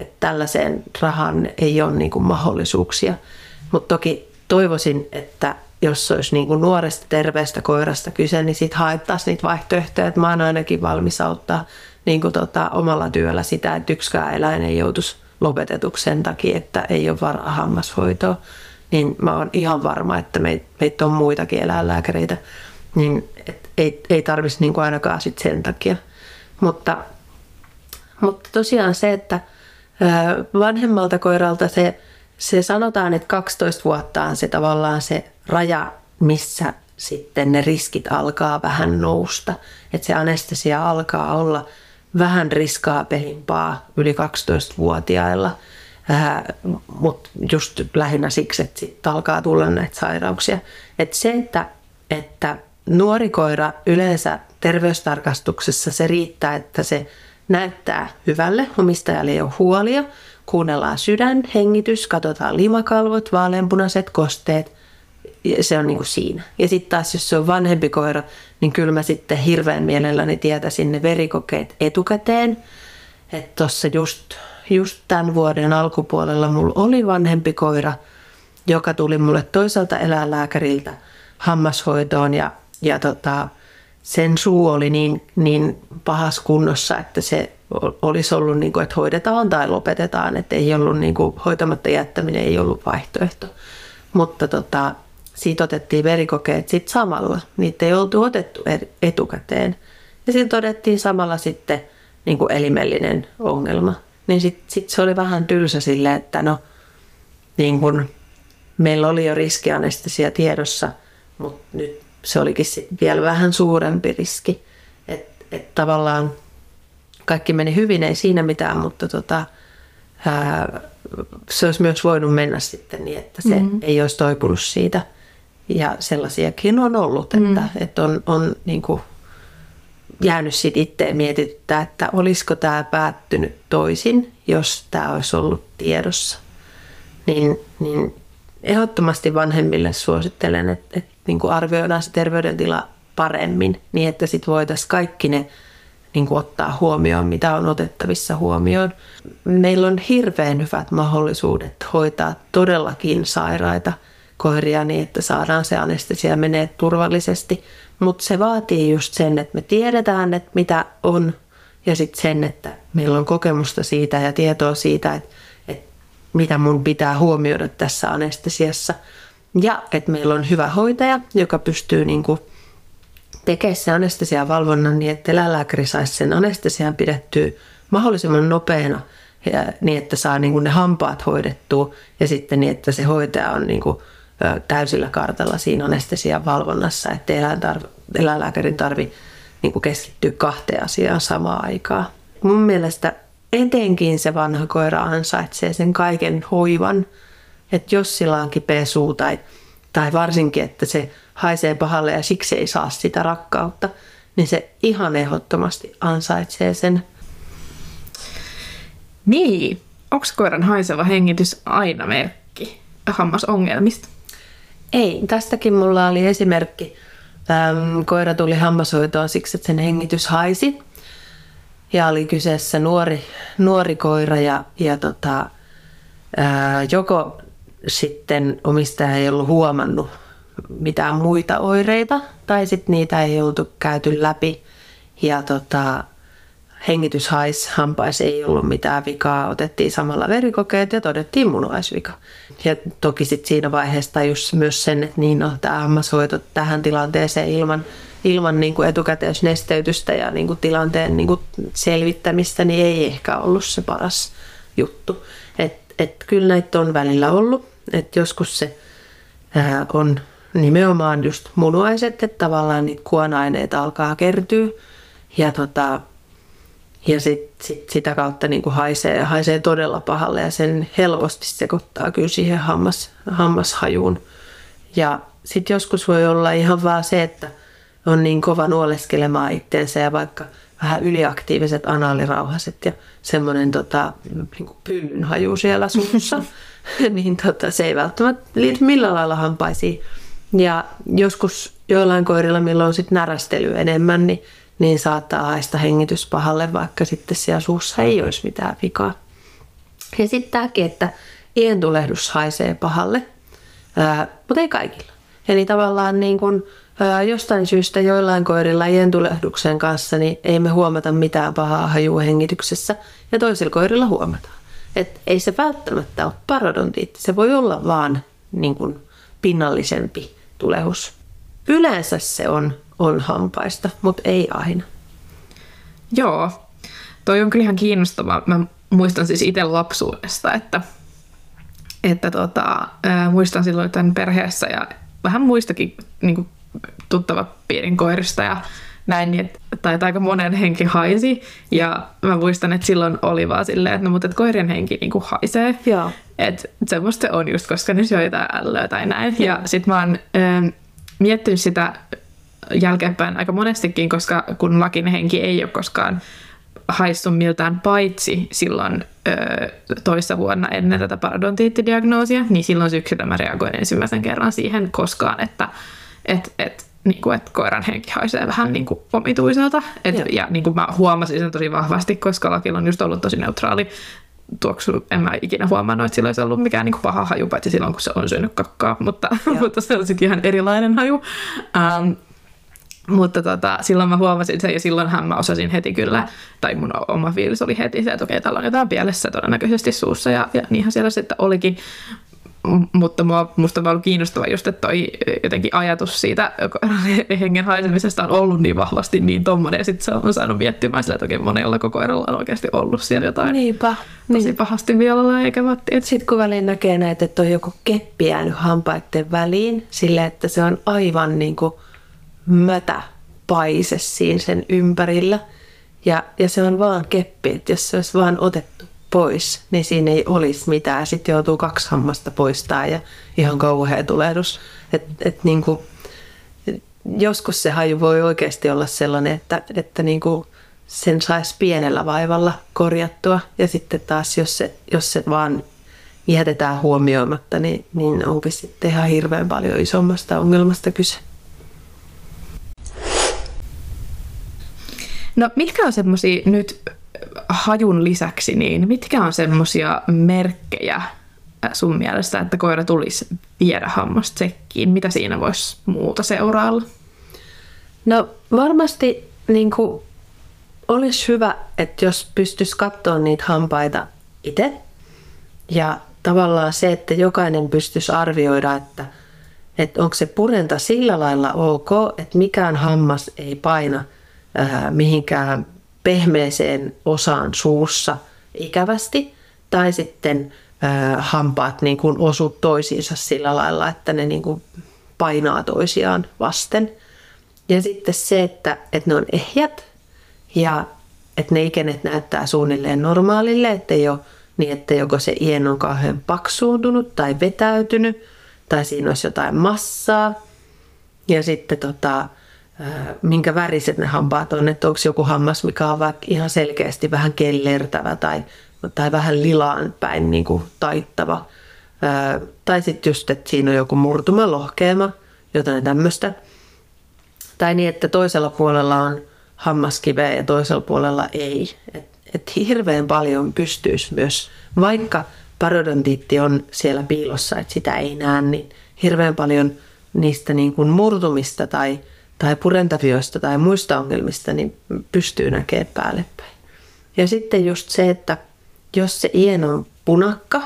että tällaiseen rahaan ei ole niin kuin mahdollisuuksia. Mutta toki toivoisin, että jos olisi niin kuin nuoresta terveestä koirasta kyse, niin sitten haettaisiin niitä vaihtoehtoja. Että mä oon ainakin valmis auttaa niin kuin tota, omalla työllä sitä, että yksikään eläin ei joutuisi lopetetuksi sen takia, että ei ole varaa hammashoitoa. Niin mä oon ihan varma, että meitä meit on muitakin eläinlääkäreitä, niin et ei, ei tarvitsisi niin ainakaan sit sen takia. Mutta, mutta tosiaan se, että vanhemmalta koiralta se, se sanotaan, että 12 vuotta on se tavallaan se raja, missä sitten ne riskit alkaa vähän nousta. Että se anestesia alkaa olla vähän riskaapelimpaa yli 12-vuotiailla, äh, mutta just lähinnä siksi, että alkaa tulla näitä sairauksia. Et se, että, että nuori koira yleensä terveystarkastuksessa se riittää, että se näyttää hyvälle, omistajalle ei ole huolia, kuunnellaan sydän, hengitys, katsotaan limakalvot, vaaleanpunaiset kosteet – se on niin kuin siinä. Ja sitten taas, jos se on vanhempi koira, niin kyllä mä sitten hirveän mielelläni tietäisin ne verikokeet etukäteen. Että tuossa just, just tämän vuoden alkupuolella mulla oli vanhempi koira, joka tuli mulle toiselta eläinlääkäriltä hammashoitoon ja, ja tota, sen suu oli niin, niin pahas kunnossa, että se olisi ollut, niin kuin, että hoidetaan tai lopetetaan, että ei ollut niin kuin, hoitamatta jättäminen ei ollut vaihtoehto. Mutta tota, siitä otettiin verikokeet sitten samalla. Niitä ei oltu otettu etukäteen. Ja sitten todettiin samalla sitten niin kuin elimellinen ongelma. Niin sitten sit se oli vähän tylsä silleen, että no niin kuin, meillä oli jo riskianestesia tiedossa, mutta nyt se olikin vielä vähän suurempi riski. Että et tavallaan kaikki meni hyvin, ei siinä mitään, mutta tota, ää, se olisi myös voinut mennä sitten niin, että se mm-hmm. ei olisi toipunut siitä – ja sellaisiakin on ollut, että, mm. että on, on niin kuin jäänyt sitten itse mietityttää, että olisiko tämä päättynyt toisin, jos tämä olisi ollut tiedossa. Niin, niin ehdottomasti vanhemmille suosittelen, että, että niin kuin arvioidaan se terveydentila paremmin, niin että sitten voitaisiin kaikki ne niin kuin ottaa huomioon, mitä on otettavissa huomioon. Meillä on hirveän hyvät mahdollisuudet hoitaa todellakin sairaita – koiria niin, että saadaan se anestesia menee turvallisesti. Mutta se vaatii just sen, että me tiedetään, että mitä on ja sitten sen, että meillä on kokemusta siitä ja tietoa siitä, että, mitä mun pitää huomioida tässä anestesiassa. Ja että meillä on hyvä hoitaja, joka pystyy niin kuin tekemään se anestesian valvonnan niin, että eläinlääkäri saisi sen anestesian pidettyä mahdollisimman nopeana niin, että saa niin kuin ne hampaat hoidettua ja sitten niin, että se hoitaja on niin kuin täysillä kartalla siinä anestesian valvonnassa, että eläinlääkärin tarvi niin keskittyä kahteen asiaan samaan aikaan. Mun mielestä etenkin se vanha koira ansaitsee sen kaiken hoivan, että jos sillä on kipeä suu tai, tai varsinkin, että se haisee pahalle ja siksi ei saa sitä rakkautta, niin se ihan ehdottomasti ansaitsee sen. Niin, onko koiran haiseva hengitys aina merkki hammasongelmista? Ei, tästäkin mulla oli esimerkki. Ähm, koira tuli hammashoitoon siksi, että sen hengitys haisi. Ja oli kyseessä nuori, nuori koira ja, ja tota, ää, joko sitten omistaja ei ollut huomannut mitään muita oireita tai sitten niitä ei oltu käyty läpi. Ja tota, hengitys hais, hampais ei ollut mitään vikaa, otettiin samalla verikokeet ja todettiin munuaisvika. Ja toki sitten siinä vaiheessa tajus myös sen, että niin no, tämä hammashoito tähän tilanteeseen ilman, ilman niin kuin etukäteisnesteytystä ja niin kuin tilanteen niin kuin selvittämistä, niin ei ehkä ollut se paras juttu. Et, et kyllä näitä on välillä ollut, että joskus se ää, on nimenomaan just munuaiset, että tavallaan niitä kuona-aineita alkaa kertyä ja tota, ja sit, sit sitä kautta niin kuin haisee, haisee todella pahalle ja sen helposti sekoittaa kyllä siihen hammas, hammashajuun. Ja sitten joskus voi olla ihan vaan se, että on niin kova nuoleskelemaan itteensä ja vaikka vähän yliaktiiviset anaalirauhaset ja semmoinen tota, niin pyllyn haju siellä suussa, (laughs) niin tota, se ei välttämättä liity millään lailla hampaisiin. Ja joskus joillain koirilla, milloin on sitten närästely enemmän, niin niin saattaa haista hengitys pahalle, vaikka sitten siellä suussa ei olisi mitään vikaa. Ja sitten tämäkin, että ientulehdus haisee pahalle, ää, mutta ei kaikilla. Eli tavallaan niin kun, jostain syystä joillain koirilla ientulehduksen kanssa niin ei me huomata mitään pahaa hajua hengityksessä ja toisilla koirilla huomataan. Et ei se välttämättä ole parodontiitti, se voi olla vaan niin kun, pinnallisempi tulehus. Yleensä se on on hampaista, mutta ei aina. Joo, toi on kyllä ihan kiinnostavaa. Mä muistan siis itse lapsuudesta, että, että tota, ää, muistan silloin tämän perheessä ja vähän muistakin niin kuin, tuttava piirin koirista ja näin, niin että, tai että aika monen henki haisi. Ja mä muistan, että silloin oli vaan silleen, että no mutta että koirien henki niin kuin haisee. Joo. Että semmoista on just, koska ne syö jotain ällöä tai näin. Ja sit mä oon ö, miettinyt sitä jälkeenpäin aika monestikin, koska kun lakin henki ei ole koskaan haissu miltään paitsi silloin ö, toissa vuonna ennen tätä parodontiittidiagnoosia, niin silloin syksyllä mä reagoin ensimmäisen kerran siihen koskaan, että et, et, niin kuin, että koiran henki haisee vähän niin kuin omituiselta. Et, ja niin kuin mä huomasin sen tosi vahvasti, koska lakilla on just ollut tosi neutraali tuoksu. En mä ikinä huomannut, että sillä olisi ollut mikään niin kuin paha haju, paitsi silloin, kun se on syönyt kakkaa, mutta, (laughs) mutta se on sitten ihan erilainen haju. Um, mutta tota, silloin mä huomasin sen ja silloinhan mä osasin heti kyllä, tai mun oma fiilis oli heti se, että okei, täällä on jotain pielessä todennäköisesti suussa ja, ja niinhän siellä sitten olikin. Mutta mua, musta on ollut kiinnostava just, että toi jotenkin ajatus siitä (laughs) hengen haisemisesta on ollut niin vahvasti niin tommonen. Ja sitten se on saanut miettimään sillä, että okei, monella koiralla on oikeasti ollut siellä jotain Niinpä. tosi niin. pahasti vielalla eikä vatti. Sitten kun väliin näkee näitä, että on joku keppi jäänyt hampaiden väliin, sille että se on aivan niin kuin mötä paise siinä sen ympärillä. Ja, ja se on vaan keppi, että jos se olisi vaan otettu pois, niin siinä ei olisi mitään. Sitten joutuu kaksi hammasta poistaa ja ihan kauhea tulehdus. Et, et niin kuin, joskus se haju voi oikeasti olla sellainen, että, että niin kuin sen saisi pienellä vaivalla korjattua. Ja sitten taas, jos se, jos se vaan jätetään huomioimatta, niin, niin onkin sitten ihan hirveän paljon isommasta ongelmasta kyse. No mitkä on semmoisia nyt hajun lisäksi, niin mitkä on semmoisia merkkejä sun mielestä, että koira tulisi viedä hammastsekkiin? Mitä siinä voisi muuta seuraalla? No varmasti niin kuin, olisi hyvä, että jos pystyisi katsoa niitä hampaita itse. Ja tavallaan se, että jokainen pystyisi arvioida, että, että onko se purenta sillä lailla ok, että mikään hammas ei paina – äh, mihinkään pehmeeseen osaan suussa ikävästi, tai sitten äh, hampaat niin kuin osu toisiinsa sillä lailla, että ne niin kuin painaa toisiaan vasten. Ja sitten se, että, että ne on ehjät ja että ne ikenet näyttää suunnilleen normaalille, ettei ole niin, että joko se ien on kauhean paksuuntunut tai vetäytynyt, tai siinä olisi jotain massaa. Ja sitten tota, minkä väriset ne hampaat on, että onko joku hammas, mikä on vaikka ihan selkeästi vähän kellertävä tai, tai vähän lilaan päin niin kuin taittava. Tai sitten just, että siinä on joku murtuma, lohkeema, jotain tämmöistä. Tai niin, että toisella puolella on hammaskiveä ja toisella puolella ei. Että et hirveän paljon pystyisi myös, vaikka parodontiitti on siellä piilossa, että sitä ei näe, niin hirveän paljon niistä niin kuin murtumista tai – tai purentavioista tai muista ongelmista, niin pystyy näkemään päälle päin. Ja sitten just se, että jos se ien on punakka,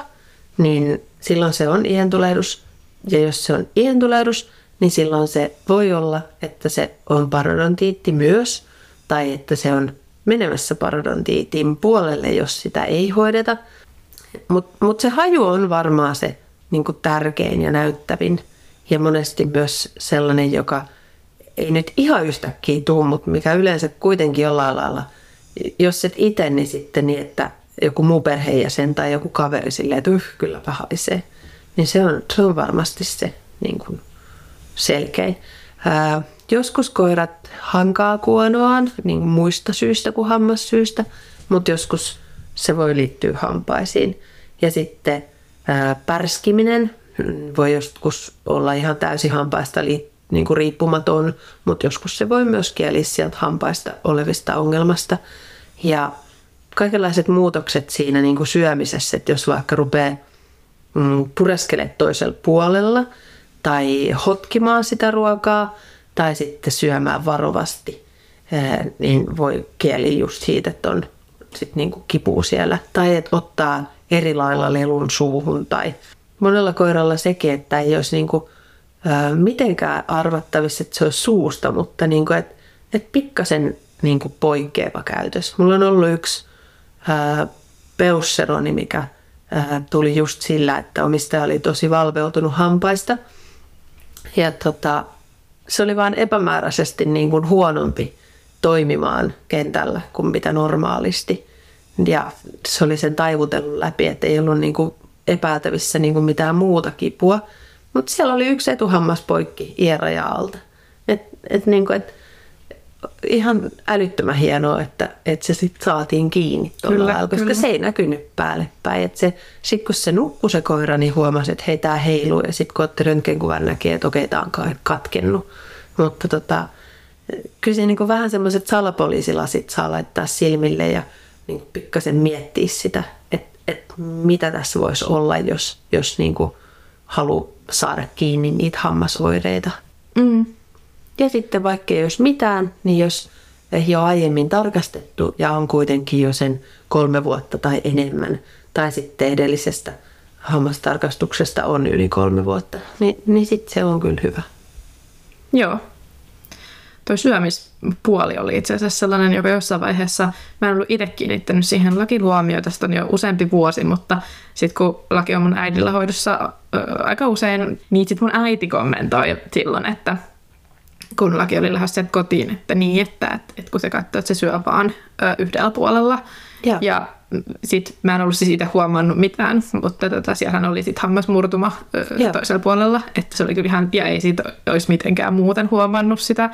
niin silloin se on ientulehdus. Ja jos se on ientulehdus, niin silloin se voi olla, että se on parodontiitti myös, tai että se on menemässä parodontiitin puolelle, jos sitä ei hoideta. Mutta mut se haju on varmaan se niin tärkein ja näyttävin. Ja monesti myös sellainen, joka ei nyt ihan yhtäkkiä tuu, mutta mikä yleensä kuitenkin jollain lailla, jos et itse, niin sitten niin, että joku muu perheenjäsen tai joku kaveri silleen, että yh, kylläpä haisee. Niin se on, se on varmasti se niin kuin selkein. Ää, joskus koirat hankaa kuonoaan niin muista syistä kuin hammassyistä, mutta joskus se voi liittyä hampaisiin. Ja sitten ää, pärskiminen voi joskus olla ihan täysin hampaista li, niin kuin riippumaton, mutta joskus se voi myös kieliä sieltä hampaista olevista ongelmasta. Ja kaikenlaiset muutokset siinä niin kuin syömisessä, että jos vaikka rupeaa mm, pureskelemaan toisella puolella tai hotkimaan sitä ruokaa tai sitten syömään varovasti, niin voi kieli just siitä, että on sit niin kuin kipuu siellä. Tai että ottaa eri lailla lelun suuhun tai monella koiralla sekin, että ei olisi niin kuin, mitenkään arvattavissa, että se olisi suusta, mutta niin kuin, että, että pikkasen niin kuin poikkeava käytös. Mulla on ollut yksi Peusseroni, mikä ää, tuli just sillä, että omistaja oli tosi valveutunut hampaista. Ja tota, se oli vain epämääräisesti niin kuin huonompi toimimaan kentällä kuin mitä normaalisti. Ja se oli sen taivutellut läpi, että ei ollut niin kuin epäiltävissä niin kuin mitään muuta kipua. Mutta siellä oli yksi etuhammas poikki ieraja-alta. Et, et niin kuin, et ihan älyttömän hienoa, että, että se sitten saatiin kiinni tuolla kyllä, lailla, koska kyllä. se ei näkynyt päälle päin. Että se, sit kun se nukkui se koira, niin huomasi, että hei tää heiluu ja sitten kun otti röntgenkuvan näkee, että okei tää on katkennut. Mutta tota, kyllä se niin vähän semmoiset salapoliisilasit saa laittaa silmille ja niin pikkasen miettiä sitä, että, että mitä tässä voisi olla, jos, jos niin haluaa saada kiinni niitä hammasoireita. Mm. Ja sitten vaikka ei olisi mitään, niin jos ei ole aiemmin tarkastettu ja on kuitenkin jo sen kolme vuotta tai enemmän, tai sitten edellisestä hammastarkastuksesta on yli kolme vuotta, niin, niin sitten se on kyllä hyvä. Joo. Tuo syömispuoli oli itse asiassa sellainen, joka jossain vaiheessa, mä en ollut itse kiinnittänyt siihen lakiluomioon, tästä on jo useampi vuosi, mutta sitten kun laki on mun äidillä hoidossa aika usein, niin sitten mun äiti kommentoi silloin, että kun laki oli lähdössä kotiin, että niin, että, että, että kun se katsoo, että se syö vaan ö, yhdellä puolella. Ja, ja sitten mä en ollut siitä huomannut mitään, mutta tota, siellähän oli sitten hammasmurtuma ö, toisella puolella, että se oli kyllä ihan, ja ei siitä olisi mitenkään muuten huomannut sitä,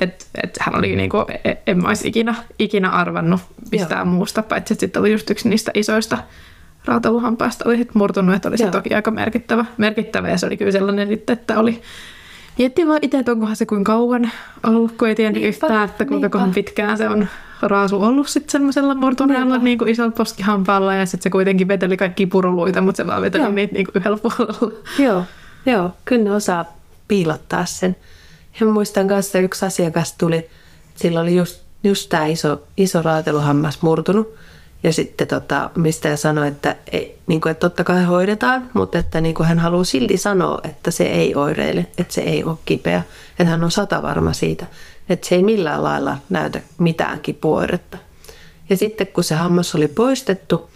että et hän oli niinku, e, en mä olisi ikinä, ikinä arvannut mistään Joo. muusta, paitsi että sitten oli just yksi niistä isoista rautaluhampaista oli sit murtunut, että oli se toki aika merkittävä, merkittävä, ja se oli kyllä sellainen, että oli Miettii vaan itse, että onkohan se kuinka kauan ollut, kun ei tiedä niinpä, yhtään, että kuinka kohan pitkään se on raasu ollut sitten semmoisella murtuneella niin kuin isolla poskihampaalla ja sitten se kuitenkin veteli kaikki puruluita, mutta se vaan veteli joo. niitä niin kuin yhdellä puolella. Joo, joo, kyllä ne osaa piilottaa sen. Ja muistan kanssa yksi asiakas tuli, sillä oli just, just tämä iso, iso raateluhammas murtunut. Ja sitten tota, mistä sanoi, että, ei, niin kuin, että totta kai hoidetaan, mutta että niin kuin hän haluaa silti sanoa, että se ei oireile, että se ei ole kipeä. Että hän on sata varma siitä, että se ei millään lailla näytä mitään kipuoiretta. Ja sitten kun se hammas oli poistettu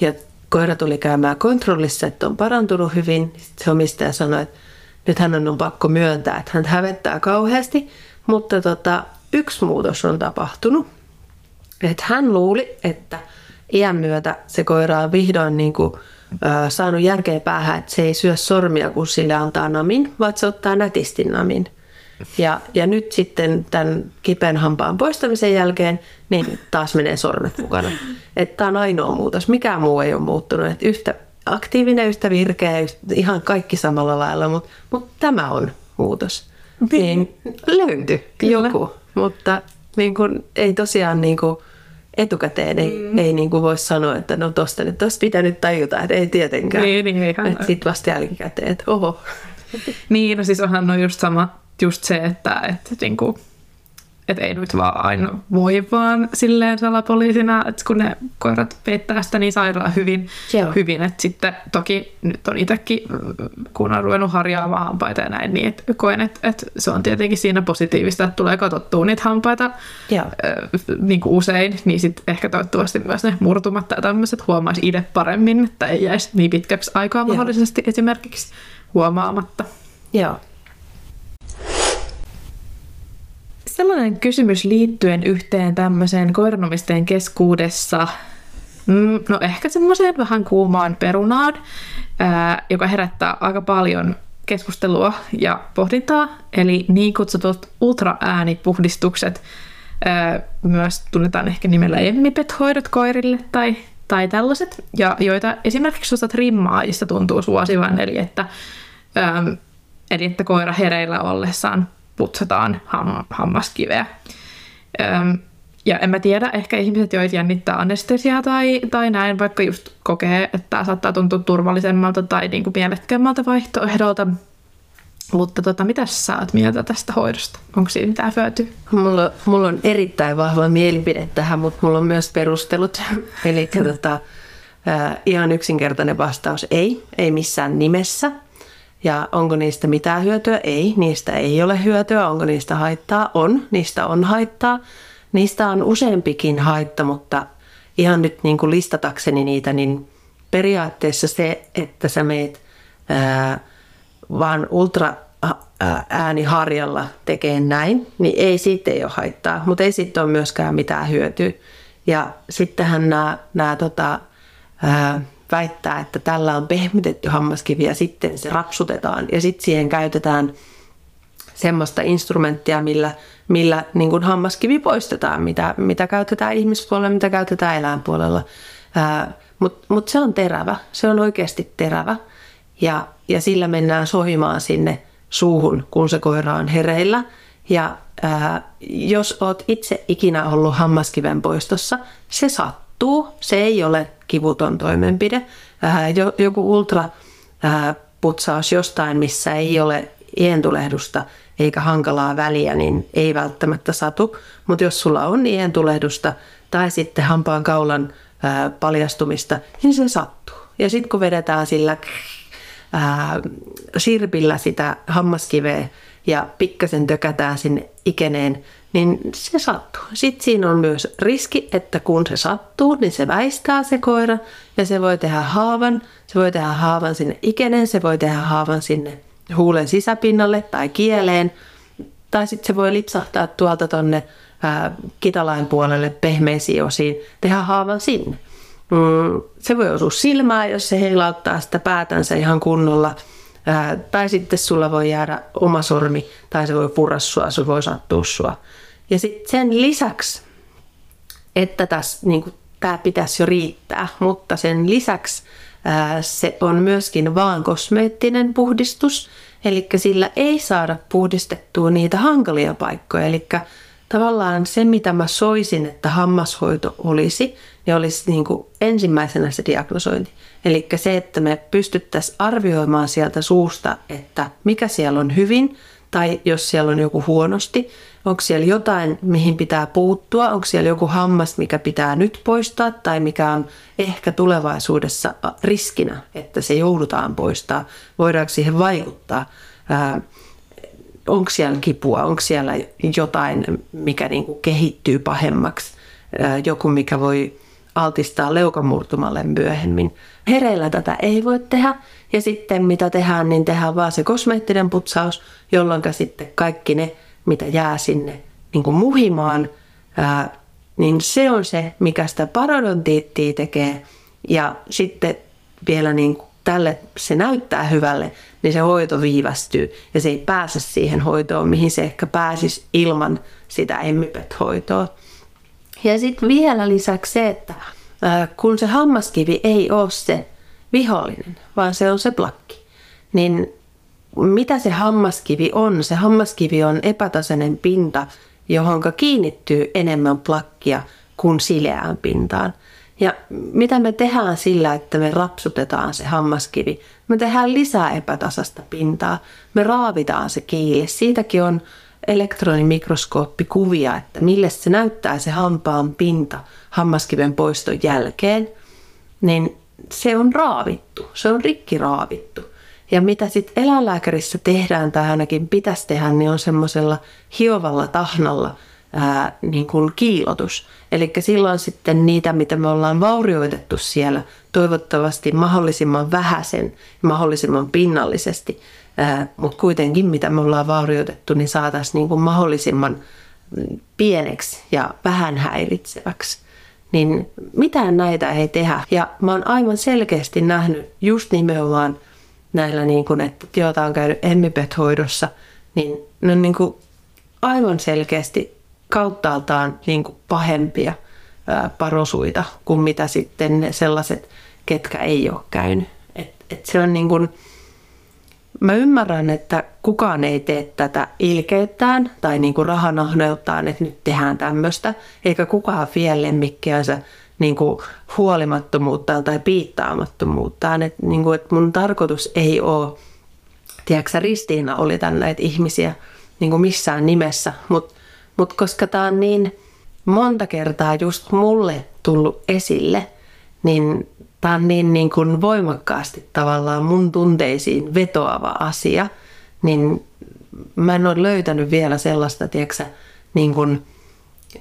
ja koira tuli käymään kontrollissa, että on parantunut hyvin, se omistaja sanoi, että nyt hän on pakko myöntää, että hän hävettää kauheasti, mutta tota, yksi muutos on tapahtunut. Että hän luuli, että iän myötä se koira on vihdoin niin kuin, ö, saanut järkeä päähän, että se ei syö sormia, kun sille antaa namin, vaan se ottaa nätisti namin. Ja, ja nyt sitten tämän kipeän hampaan poistamisen jälkeen, niin taas menee sormet mukana. Että tämä on ainoa muutos. Mikään muu ei ole muuttunut. Että yhtä aktiivinen, yhtä virkeä, ihan kaikki samalla lailla, mutta, mutta tämä on muutos. Niin löytyi joku, mutta niin kuin, ei tosiaan niin kuin, etukäteen ei, mm. ei niin kuin voi sanoa, että no tosta nyt tosta pitää nyt tajuta, että ei tietenkään. Niin, niin, että sitten vasta jälkikäteen, että oho. niin, no siis onhan no just sama, just se, että, että, niin kuin, että ei nyt vaan aina voi vaan silleen salapoliisina, että kun ne koirat peittää sitä niin sairaan hyvin, Joo. hyvin että sitten toki nyt on itsekin, kun on ruvennut harjaamaan hampaita ja näin, niin että koen, että, että se on tietenkin siinä positiivista, että tulee katsottua niitä hampaita Joo. ö, niin kuin usein, niin sitten ehkä toivottavasti myös ne murtumat tai tämmöiset huomaisi itse paremmin, että ei jäisi niin pitkäksi aikaa Joo. mahdollisesti esimerkiksi huomaamatta. Joo. Sellainen kysymys liittyen yhteen tämmöiseen koiranomistajien keskuudessa, mm, no ehkä semmoiseen vähän kuumaan perunaan, joka herättää aika paljon keskustelua ja pohdintaa, eli niin kutsutut ultraäänipuhdistukset, ää, myös tunnetaan ehkä nimellä emmipet-hoidot koirille tai, tai tällaiset, ja joita esimerkiksi osat rimmaajista tuntuu suosivan, eli että, eli että koira hereillä ollessaan putsataan ham, hammaskiveä. Öm, ja en mä tiedä, ehkä ihmiset, joita jännittää anestesiaa tai, tai näin, vaikka just kokee, että tämä saattaa tuntua turvallisemmalta tai niin kuin mielekkäämmältä vaihtoehdolta. Mutta tota, mitä sä oot mieltä tästä hoidosta? Onko siinä mitään hyötyä? Mulla, mulla on erittäin vahva mielipide tähän, mutta mulla on myös perustelut. (laughs) Eli tota, ihan yksinkertainen vastaus ei, ei missään nimessä. Ja onko niistä mitään hyötyä? Ei, niistä ei ole hyötyä. Onko niistä haittaa? On, niistä on haittaa. Niistä on useampikin haitta, mutta ihan nyt niin kuin listatakseni niitä, niin periaatteessa se, että sä meet ää, vaan ultra ää, ääniharjalla tekee näin, niin ei siitä ei ole haittaa, mutta ei siitä ole myöskään mitään hyötyä. Ja sittenhän nämä, nämä tota, ää, väittää, että tällä on pehmitetty hammaskivi ja sitten se rapsutetaan ja sitten siihen käytetään semmoista instrumenttia, millä, millä niin kuin hammaskivi poistetaan, mitä, mitä käytetään ihmispuolella, mitä käytetään eläinpuolella. Mutta mut se on terävä, se on oikeasti terävä ja, ja sillä mennään sohimaan sinne suuhun, kun se koira on hereillä. Ja ää, jos oot itse ikinä ollut hammaskiven poistossa, se sattuu, se ei ole kivuton toimenpide. Jo, joku ultra ää, putsaus jostain, missä ei ole ientulehdusta eikä hankalaa väliä, niin ei välttämättä satu. Mutta jos sulla on ientulehdusta tai sitten hampaan kaulan ää, paljastumista, niin se sattuu. Ja sitten kun vedetään sillä ää, sirpillä sitä hammaskiveä ja pikkasen tökätään sinne ikeneen, niin se sattuu. Sitten siinä on myös riski, että kun se sattuu, niin se väistää se koira ja se voi tehdä haavan. Se voi tehdä haavan sinne ikeneen, se voi tehdä haavan sinne huulen sisäpinnalle tai kieleen. Tai sitten se voi lipsahtaa tuolta tonne ää, kitalain puolelle pehmeisiin osiin, tehdä haavan sinne. Mm, se voi osua silmään, jos se heilauttaa sitä päätänsä ihan kunnolla. Tai sitten sulla voi jäädä oma sormi, tai se voi purra sua, se voi sattua sua. Ja sitten sen lisäksi, että tässä niin tämä pitäisi jo riittää, mutta sen lisäksi ää, se on myöskin vaan kosmeettinen puhdistus, eli sillä ei saada puhdistettua niitä hankalia paikkoja. Eli tavallaan se, mitä mä soisin, että hammashoito olisi, niin olisi niin kuin ensimmäisenä se diagnosointi. Eli se, että me pystyttäisiin arvioimaan sieltä suusta, että mikä siellä on hyvin, tai jos siellä on joku huonosti, onko siellä jotain, mihin pitää puuttua, onko siellä joku hammas, mikä pitää nyt poistaa, tai mikä on ehkä tulevaisuudessa riskinä, että se joudutaan poistaa, voidaanko siihen vaikuttaa, onko siellä kipua, onko siellä jotain, mikä niin kuin kehittyy pahemmaksi, joku, mikä voi altistaa leukamurtumalle myöhemmin. Hereillä tätä ei voi tehdä. Ja sitten mitä tehdään, niin tehdään vaan se kosmeettinen putsaus, jolloin sitten kaikki ne, mitä jää sinne niin kuin muhimaan, ää, niin se on se, mikä sitä parodontiittia tekee. Ja sitten vielä niin kuin tälle se näyttää hyvälle, niin se hoito viivästyy ja se ei pääse siihen hoitoon, mihin se ehkä pääsisi ilman sitä emmipet-hoitoa. Ja sitten vielä lisäksi se, että kun se hammaskivi ei ole se vihollinen, vaan se on se plakki, niin mitä se hammaskivi on? Se hammaskivi on epätasainen pinta, johon kiinnittyy enemmän plakkia kuin sileään pintaan. Ja mitä me tehdään sillä, että me rapsutetaan se hammaskivi? Me tehdään lisää epätasasta pintaa. Me raavitaan se kiili. Siitäkin on elektronimikroskooppikuvia, että mille se näyttää se hampaan pinta hammaskiven poiston jälkeen, niin se on raavittu, se on rikki raavittu. Ja mitä sitten eläinlääkärissä tehdään tai ainakin pitäisi tehdä, niin on semmoisella hiovalla tahnalla ää, niin kuin kiilotus. Eli silloin sitten niitä, mitä me ollaan vaurioitettu siellä, toivottavasti mahdollisimman vähäisen mahdollisimman pinnallisesti, mutta kuitenkin mitä me ollaan vaurioitettu, niin saataisiin niin kuin mahdollisimman pieneksi ja vähän häiritseväksi. Niin mitään näitä ei tehdä. Ja mä oon aivan selkeästi nähnyt just nimenomaan näillä, niin kuin, että joita on käynyt emmipet-hoidossa, niin ne on niin kuin aivan selkeästi kauttaaltaan niin kuin pahempia parosuita kuin mitä sitten sellaiset, ketkä ei ole käynyt. Et, et se on niin kuin, mä ymmärrän, että kukaan ei tee tätä ilkeyttään tai niin kuin rahanahneuttaan, että nyt tehdään tämmöistä, eikä kukaan vie lemmikkiänsä niin kuin huolimattomuuttaan tai piittaamattomuuttaan. Että, niin kuin, että mun tarkoitus ei ole, tiedätkö Ristiina oli tänne näitä ihmisiä niin kuin missään nimessä, mutta mut koska tämä on niin monta kertaa just mulle tullut esille, niin tämä on niin, niin kuin voimakkaasti tavallaan mun tunteisiin vetoava asia, niin mä en ole löytänyt vielä sellaista, tiedätkö, niin kuin,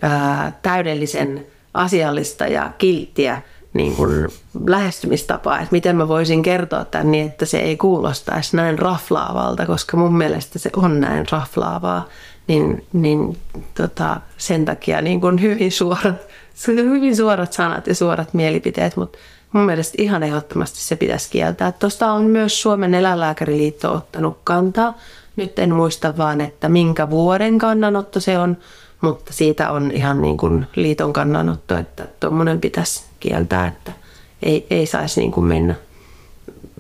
ää, täydellisen asiallista ja kilttiä niin kuin lähestymistapaa, että miten mä voisin kertoa tämän niin, että se ei kuulostaisi näin raflaavalta, koska mun mielestä se on näin raflaavaa, niin, niin tota, sen takia niin kuin hyvin, suorat, hyvin suorat sanat ja suorat mielipiteet, mutta mun mielestä ihan ehdottomasti se pitäisi kieltää. Tuosta on myös Suomen eläinlääkäriliitto ottanut kantaa. Nyt en muista vaan, että minkä vuoden kannanotto se on, mutta siitä on ihan niin kuin liiton kannanotto, että tuommoinen pitäisi kieltää, että ei, ei saisi niin kuin mennä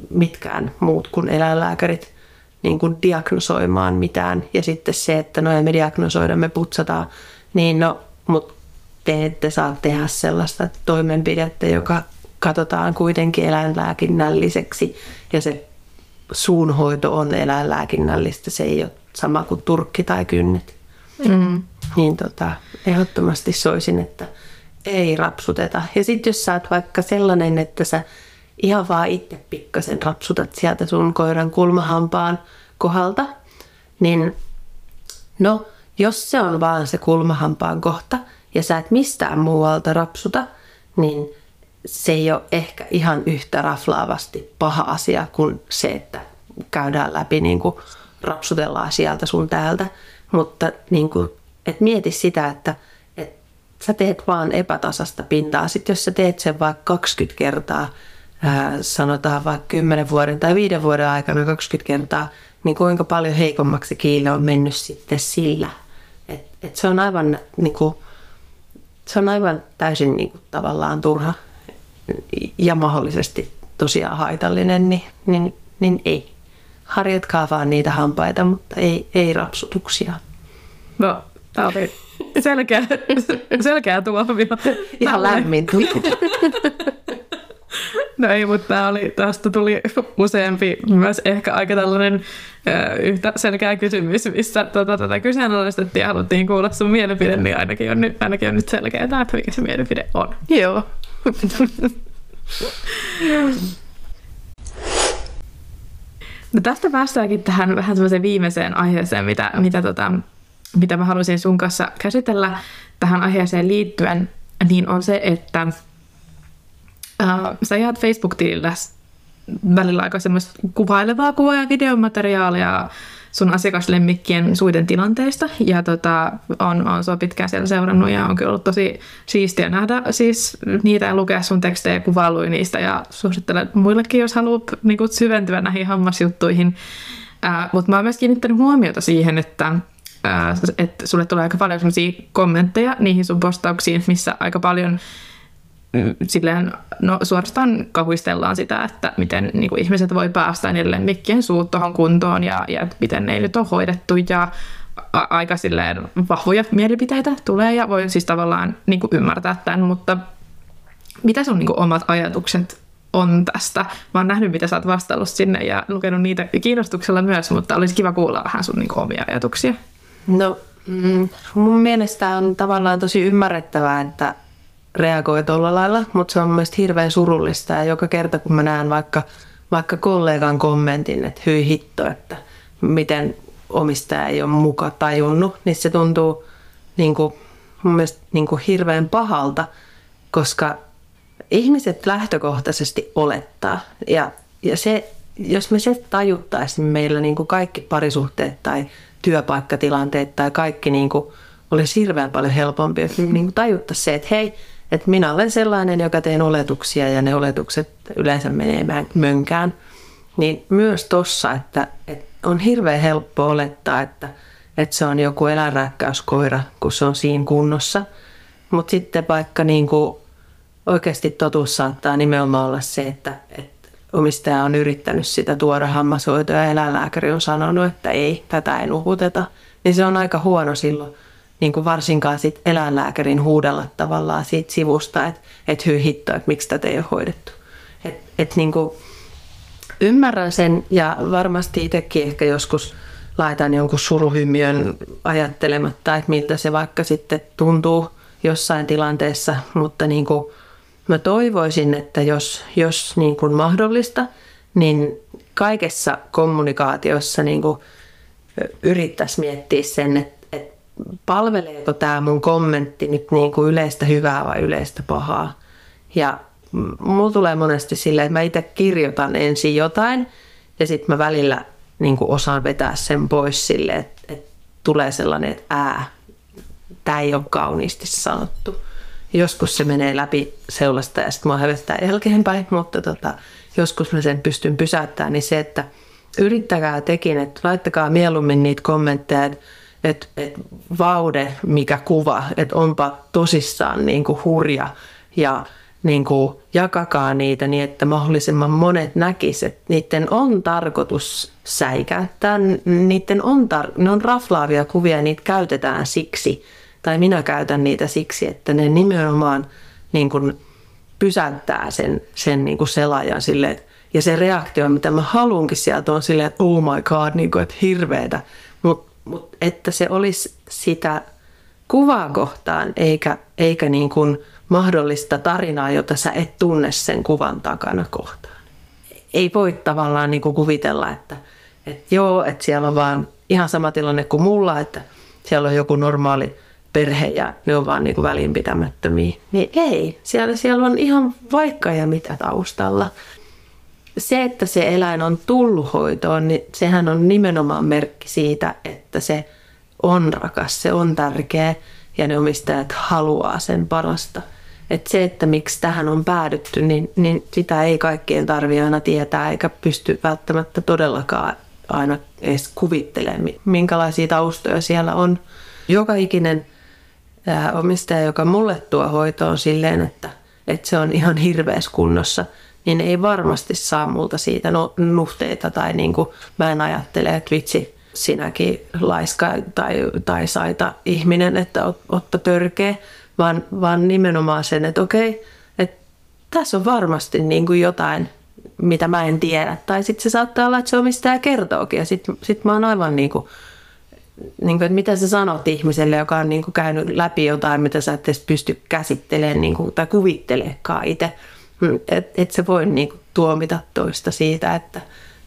mitkään muut kuin eläinlääkärit niin kuin diagnosoimaan mitään. Ja sitten se, että no me diagnosoida, me putsataan, niin no, mutta te ette saa tehdä sellaista toimenpidettä, joka katsotaan kuitenkin eläinlääkinnälliseksi ja se suunhoito on eläinlääkinnällistä, se ei ole sama kuin turkki tai kynnet. Mm. Niin tota, ehdottomasti soisin, että ei rapsuteta. Ja sitten jos sä oot vaikka sellainen, että sä ihan vaan itse pikkasen rapsutat sieltä sun koiran kulmahampaan kohdalta, niin no, jos se on vaan se kulmahampaan kohta ja sä et mistään muualta rapsuta, niin se ei ole ehkä ihan yhtä raflaavasti paha asia kuin se, että käydään läpi, niin kuin rapsutellaan sieltä sun täältä. Mutta niin kuin, et mieti sitä, että et sä teet vaan epätasasta pintaa. Sitten jos sä teet sen vaikka 20 kertaa, ää, sanotaan vaikka 10 vuoden tai 5 vuoden aikana 20 kertaa, niin kuinka paljon heikommaksi kiille on mennyt sitten sillä. Et, et se on aivan niin kuin, se on aivan täysin niin kuin, tavallaan turha ja mahdollisesti tosiaan haitallinen, niin, niin, niin ei. Harjatkaa vaan niitä hampaita, mutta ei, ei rapsutuksia. No, tämä oli selkeä, selkeä tuomio. Ihan lämmin tuli. No ei, mutta oli, tästä tuli useampi myös ehkä aika tällainen ö, yhtä selkeä kysymys, missä tota, tätä kyseenalaistettiin ja haluttiin kuulla sun mielipide, niin ainakin on nyt, ainakin on nyt selkeää, että mikä se mielipide on. Joo. (laughs) No tästä päästäänkin tähän vähän semmoiseen viimeiseen aiheeseen, mitä, mitä, tota, mitä mä haluaisin sun kanssa käsitellä tähän aiheeseen liittyen, niin on se, että äh, sä jaat Facebook-tilillä välillä aika semmoista kuvailevaa kuvaa ja videomateriaalia sun asiakaslemmikkien suiden tilanteista. Ja tota, on, on sua pitkään siellä seurannut ja on kyllä ollut tosi siistiä nähdä siis niitä ja lukea sun tekstejä ja kuvailuja niistä. Ja suosittelen muillekin, jos haluat niin kuin, syventyä näihin hammasjuttuihin. Äh, Mutta mä oon myös kiinnittänyt huomiota siihen, että äh, että sulle tulee aika paljon kommentteja niihin sun postauksiin, missä aika paljon silleen, no suorastaan kahuistellaan sitä, että miten niin kuin ihmiset voi päästä niille lemmikkien suut tuohon kuntoon ja, ja miten ne nyt on hoidettu ja a- aika silleen vahvoja mielipiteitä tulee ja voi siis tavallaan niin kuin ymmärtää tämän, mutta mitä sun niin kuin omat ajatukset on tästä? Mä oon nähnyt, mitä sä oot vastaillut sinne ja lukenut niitä kiinnostuksella myös, mutta olisi kiva kuulla vähän sun niin kuin omia ajatuksia. No mm, mun mielestä on tavallaan tosi ymmärrettävää, että reagoi tuolla lailla, mutta se on mielestäni hirveän surullista ja joka kerta kun mä näen vaikka, vaikka kollegan kommentin, että hyi hitto, että miten omistaja ei ole muka tajunnut, niin se tuntuu niin kuin, mun mielestä niin kuin hirveän pahalta, koska ihmiset lähtökohtaisesti olettaa. Ja, ja se, jos me se tajuttaisiin, niin meillä niin kuin kaikki parisuhteet tai työpaikkatilanteet tai kaikki niin kuin olisi hirveän paljon helpompi, että niin tajuttaisiin se, että hei, että minä olen sellainen, joka teen oletuksia ja ne oletukset yleensä menee mönkään. Niin myös tossa, että, että on hirveän helppo olettaa, että, että se on joku eläinrääkkäyskoira, kun se on siinä kunnossa. Mutta sitten vaikka niin kuin oikeasti totuus saattaa nimenomaan olla se, että, että omistaja on yrittänyt sitä tuoda hammashoitoa ja eläinlääkäri on sanonut, että ei, tätä ei nuhuteta. Niin se on aika huono silloin niin kuin varsinkaan sit eläinlääkärin huudella tavallaan siitä sivusta, että et hyy hitto, että miksi tätä ei ole hoidettu. Et, et niin kuin ymmärrän sen ja varmasti itsekin ehkä joskus laitan jonkun suruhymiön ajattelematta, että miltä se vaikka sitten tuntuu jossain tilanteessa, mutta niin kuin mä toivoisin, että jos, jos niin kuin mahdollista, niin kaikessa kommunikaatiossa niin kuin yrittäisi miettiä sen, että palveleeko tämä mun kommentti nyt niin kuin yleistä hyvää vai yleistä pahaa. Ja mulla tulee monesti silleen, että mä itse kirjoitan ensin jotain ja sitten mä välillä niin kuin osaan vetää sen pois silleen, että, että tulee sellainen, että ää, tämä ei ole kauniisti sanottu. Joskus se menee läpi seulasta ja sitten mua hävettää jälkeenpäin, mutta tota, joskus mä sen pystyn pysäyttämään, niin se, että yrittäkää tekin, että laittakaa mieluummin niitä kommentteja, että että et vaude, mikä kuva, että onpa tosissaan niin kuin hurja. Ja niin kuin jakakaa niitä niin, että mahdollisimman monet näkisivät, että niiden on tarkoitus säikäyttää, niiden on tar- ne on raflaavia kuvia ja niitä käytetään siksi, tai minä käytän niitä siksi, että ne nimenomaan niin kuin pysäyttää sen, sen niin kuin selaajan silleen, ja se reaktio, mitä mä haluankin sieltä on silleen, että oh my god, niin kuin, että hirveetä. Mutta että se olisi sitä kuvaa kohtaan, eikä, eikä niin kuin mahdollista tarinaa, jota sä et tunne sen kuvan takana kohtaan. Ei voi tavallaan niin kuin kuvitella, että, että joo, että siellä on vaan ihan sama tilanne kuin mulla, että siellä on joku normaali perhe ja ne on vaan niin kuin välinpitämättömiä. Niin ei, siellä, siellä on ihan vaikka ja mitä taustalla se, että se eläin on tullut hoitoon, niin sehän on nimenomaan merkki siitä, että se on rakas, se on tärkeä ja ne omistajat haluaa sen parasta. Et se, että miksi tähän on päädytty, niin, niin sitä ei kaikkien tarvitse aina tietää eikä pysty välttämättä todellakaan aina edes kuvittelemaan, minkälaisia taustoja siellä on. Joka ikinen omistaja, joka mulle tuo hoitoon silleen, että, että se on ihan hirveässä kunnossa – niin ei varmasti saa multa siitä no, nuhteita tai niin kuin mä en ajattele, että vitsi, sinäkin laiska tai, tai saita ihminen, että ot, otta törkeä, vaan, vaan nimenomaan sen, että okei, että tässä on varmasti niin kuin jotain, mitä mä en tiedä. Tai sitten se saattaa olla, että se omistaja kertookin ja sitten sit mä oon aivan niin kuin, niin kuin, että mitä sä sanot ihmiselle, joka on niin kuin käynyt läpi jotain, mitä sä et edes pysty käsittelemään niin kuin, tai kuvitteleekaan itse. Että et se voi niinku tuomita toista siitä, että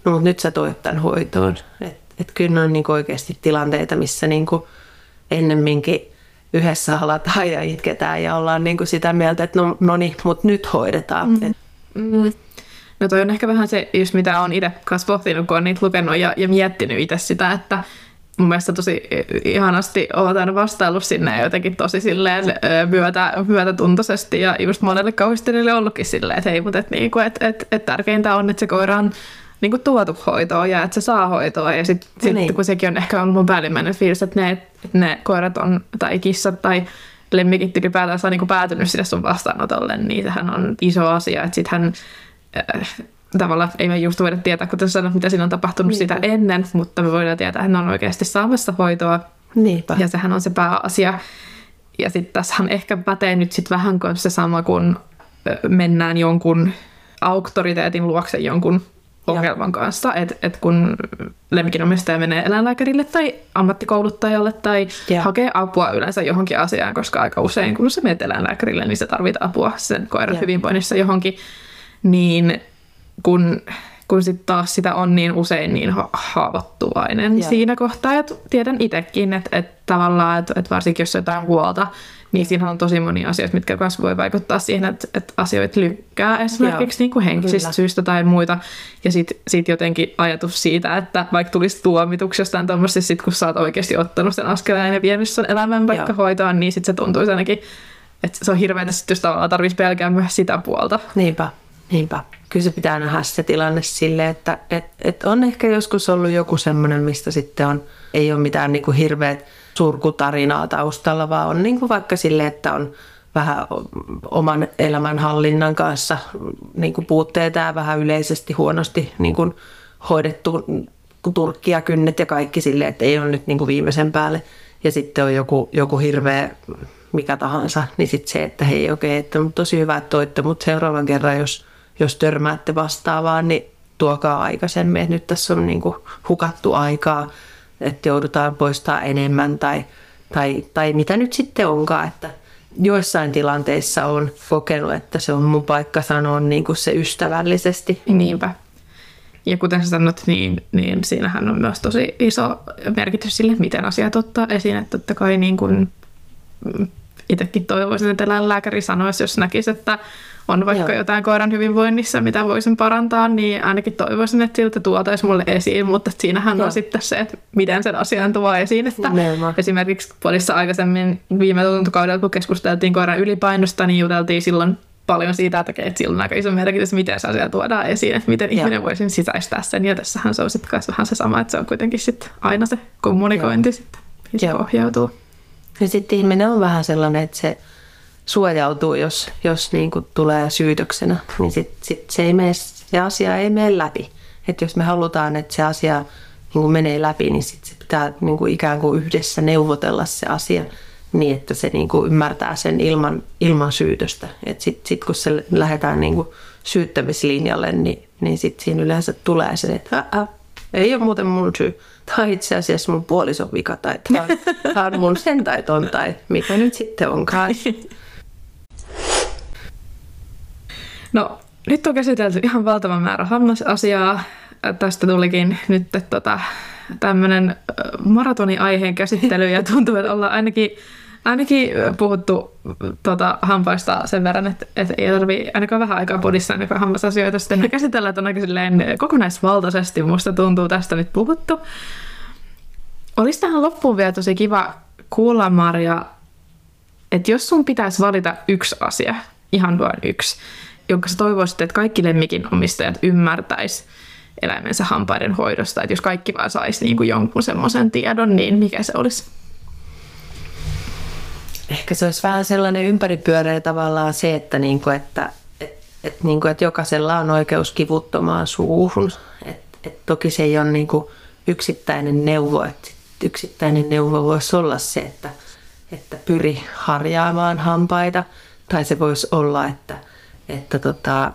no mutta nyt sä toit tämän hoitoon. Että et kyllä on niinku oikeasti tilanteita, missä niinku ennemminkin yhdessä halataan ja itketään ja ollaan niinku sitä mieltä, että no, no niin, mutta nyt hoidetaan. Mm. Mm. No toi on ehkä vähän se, just mitä on itse kanssa pohtinut, kun on niitä lukenut ja, ja miettinyt itse sitä, että mun mielestä tosi ihanasti olet aina vastaillut sinne jotenkin tosi silleen myötä, myötätuntoisesti ja just monelle kauhistelijalle ollutkin silleen, että hei, mutta et, niinku, et, et, et tärkeintä on, että se koira on niin kuin tuotu hoitoon ja että se saa hoitoa. Ja sitten sit, niin. kun sekin on ehkä ollut mun päällimmäinen fiilis, että ne, että ne koirat on, tai kissat tai lemmikit ylipäätään saa niin päätynyt sinne sun vastaanotolle, niin sehän on iso asia. Että sittenhän tavallaan ei me just voida tietää, kuten sanoit, mitä siinä on tapahtunut Niinpä. sitä ennen, mutta me voidaan tietää, että ne on oikeasti saamassa hoitoa. Niinpä. Ja sehän on se pääasia. Ja sitten tässähän ehkä pätee nyt sitten vähän kuin se sama, kun mennään jonkun auktoriteetin luokse jonkun ongelman kanssa, että et kun lemmikinomistaja menee eläinlääkärille tai ammattikouluttajalle tai Joo. hakee apua yleensä johonkin asiaan, koska aika usein kun sä menet eläinlääkärille, niin sä tarvit apua sen koiran Joo. hyvinvoinnissa johonkin, niin kun, kun sit taas sitä on niin usein niin ha- haavoittuvainen Joo. siinä kohtaa, ja tiedän itsekin, että, että tavallaan, että, että varsinkin jos jotain huolta, niin siinä on tosi monia asioita, mitkä myös voi vaikuttaa siihen, että, että asioita lykkää esimerkiksi niin kuin henkisistä Kyllä. syistä tai muita. Ja sitten sit jotenkin ajatus siitä, että vaikka tulisi tuomituksi jostain tuommoista, sit kun sä oot oikeasti ottanut sen askeleen ja vienyt sen elämän vaikka Joo. hoitoon, niin sitten se tuntuisi ainakin, että se on hirveätä, sit, jos tavallaan tarvitsisi pelkää myös sitä puolta. Niinpä, niinpä. Kyllä se pitää nähdä se tilanne silleen, että et, et on ehkä joskus ollut joku semmoinen, mistä sitten on, ei ole mitään niin kuin hirveät surkutarinaa taustalla, vaan on niin kuin vaikka silleen, että on vähän oman elämänhallinnan kanssa niin kuin puutteita ja vähän yleisesti huonosti niin kuin hoidettu turkkia, kynnet ja kaikki silleen, että ei ole nyt niin kuin viimeisen päälle. Ja sitten on joku, joku hirveä mikä tahansa, niin sitten se, että hei okei, että on tosi hyvä, että toitte, mutta seuraavan kerran, jos, jos törmäätte vastaavaan, niin tuokaa aikaisemmin, että nyt tässä on niin kuin hukattu aikaa, että joudutaan poistaa enemmän tai, tai, tai mitä nyt sitten onkaan, että joissain tilanteissa on kokenut, että se on mun paikka sanoa niin kuin se ystävällisesti. Niinpä. Ja kuten sä sanot, niin, niin siinähän on myös tosi iso merkitys sille, miten asiat ottaa esiin. Että totta kai niin kuin itsekin toivoisin, että eläinlääkäri sanoisi, jos näkisi, että on vaikka Joo. jotain koiran hyvinvoinnissa, mitä voisin parantaa, niin ainakin toivoisin, että siltä tuotaisi mulle esiin, mutta siinähän Joo. on sitten se, että miten sen asian tuo esiin. Että Nimenomaan. esimerkiksi podissa aikaisemmin viime tuntokaudella, kun keskusteltiin koiran ylipainosta, niin juteltiin silloin paljon siitä, että että sillä on aika iso merkitys, miten se asia tuodaan esiin, että miten Joo. ihminen voisi sisäistää sen. Ja tässähän se on sitten vähän se sama, että se on kuitenkin sitten aina se kommunikointi sitten, mihin se Joo. pohjautuu. Ja sitten ihminen on vähän sellainen, että se suojautuu, jos, jos niin kuin tulee syytöksenä, niin sit, sit se, ei mene, se asia ei mene läpi. Että jos me halutaan, että se asia niin kuin menee läpi, niin sit se pitää niin kuin ikään kuin yhdessä neuvotella se asia niin, että se niin kuin ymmärtää sen ilman, ilman syytöstä. Sitten sit, kun se lähdetään niin kuin syyttämislinjalle, niin, niin sitten siinä yleensä tulee se, että "Ä, ä, ei ole muuten mun syy. Tai itse asiassa mun puolison vika tai tämä on, tää on mun sen tai ton tai mikä nyt sitten onkaan. (laughs) No, nyt on käsitelty ihan valtava määrä hammasasiaa. Tästä tulikin nyt tota, tämmöinen maratoni-aiheen käsittely ja tuntuu, että ollaan ainakin, ainakin puhuttu tota, hampaista sen verran, että, että ei tarvitse ainakaan vähän aikaa podissa ainakaan hammasasioita sitten käsitellä, että on aika silleen kokonaisvaltaisesti musta tuntuu tästä nyt puhuttu. Olisi tähän loppuun vielä tosi kiva kuulla, Maria, että jos sun pitäisi valita yksi asia, ihan vain yksi, jonka sä toivoisit, että kaikki lemmikin omistajat ymmärtäis eläimensä hampaiden hoidosta, että jos kaikki vaan saisi niin kuin jonkun semmoisen tiedon, niin mikä se olisi? Ehkä se olisi vähän sellainen ympäripyöreä tavallaan se, että, niin kuin, että, et, et, niin kuin, että jokaisella on oikeus kivuttomaan suuhun. Et, et toki se ei ole niin kuin yksittäinen neuvo. Et yksittäinen neuvo voisi olla se, että, että pyri harjaamaan hampaita. Tai se voisi olla, että, että tota,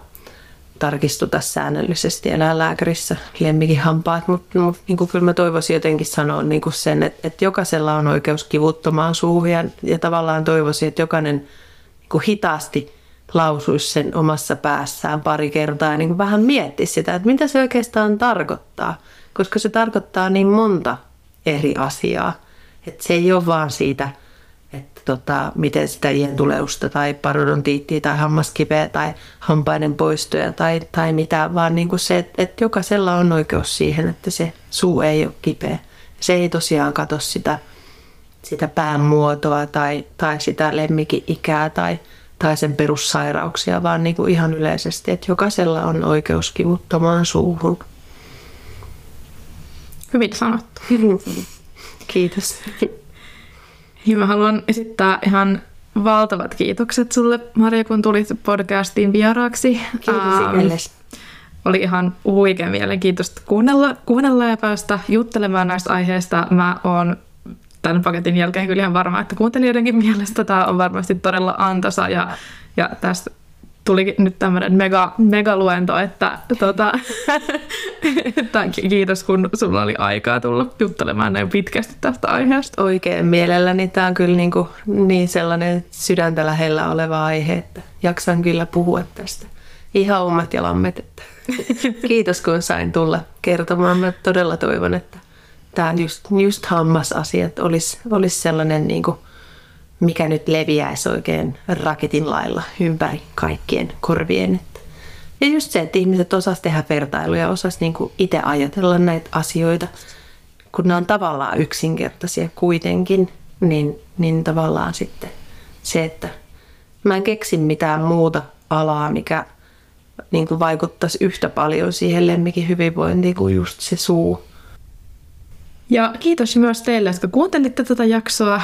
tarkistuta säännöllisesti eläinlääkärissä lemmikin hampaat, mutta mut, niin kyllä mä toivoisin jotenkin sanoa niin kuin sen, että, että jokaisella on oikeus kivuttomaan suuhun ja, ja tavallaan toivoisin, että jokainen niin kuin hitaasti lausuisi sen omassa päässään pari kertaa ja niin kuin vähän miettisi sitä, että mitä se oikeastaan tarkoittaa, koska se tarkoittaa niin monta eri asiaa, että se ei ole vaan siitä, tota, miten sitä ientuleusta tai parodontiittiä tai hammaskipeä tai hampaiden poistoja tai, tai mitä, vaan niin kuin se, että, että jokaisella on oikeus siihen, että se suu ei ole kipeä. Se ei tosiaan katso sitä, sitä pään muotoa tai, tai sitä lemmikin ikää tai, tai sen perussairauksia, vaan niin kuin ihan yleisesti, että jokaisella on oikeus kivuttomaan suuhun. Hyvin sanottu. Kiitos. Ja mä haluan esittää ihan valtavat kiitokset sulle, Maria, kun tulit podcastiin vieraaksi. Kiitos Ähm, itsellesi. Oli ihan huikean mielenkiintoista kuunnella, kuunnella ja päästä juttelemaan näistä aiheista. Mä oon tämän paketin jälkeen kyllä ihan varma, että kuuntelijoidenkin mielestä tämä on varmasti todella antoisa ja, ja tästä tuli nyt tämmöinen mega, megaluento, että, tota, (laughs) että kiitos kun sulla oli aikaa tulla juttelemaan näin pitkästi tästä aiheesta. Oikein mielelläni. Tämä on kyllä niin, kuin niin sellainen sydäntä lähellä oleva aihe, että jaksan kyllä puhua tästä. Ihan omat ja lammet. Että. (laughs) Kiitos kun sain tulla kertomaan. Mä todella toivon, että tämä just, just hammasasiat olisi, olisi sellainen niin kuin mikä nyt leviäisi oikein raketin lailla ympäri kaikkien korvien. Ja just se, että ihmiset osas tehdä vertailuja, osas niinku itse ajatella näitä asioita, kun ne on tavallaan yksinkertaisia kuitenkin, niin, niin tavallaan sitten se, että mä en keksi mitään muuta alaa, mikä niin kuin vaikuttaisi yhtä paljon siihen lemmikin hyvinvointiin kuin just se suu. Ja kiitos myös teille, jotka kuuntelitte tätä jaksoa.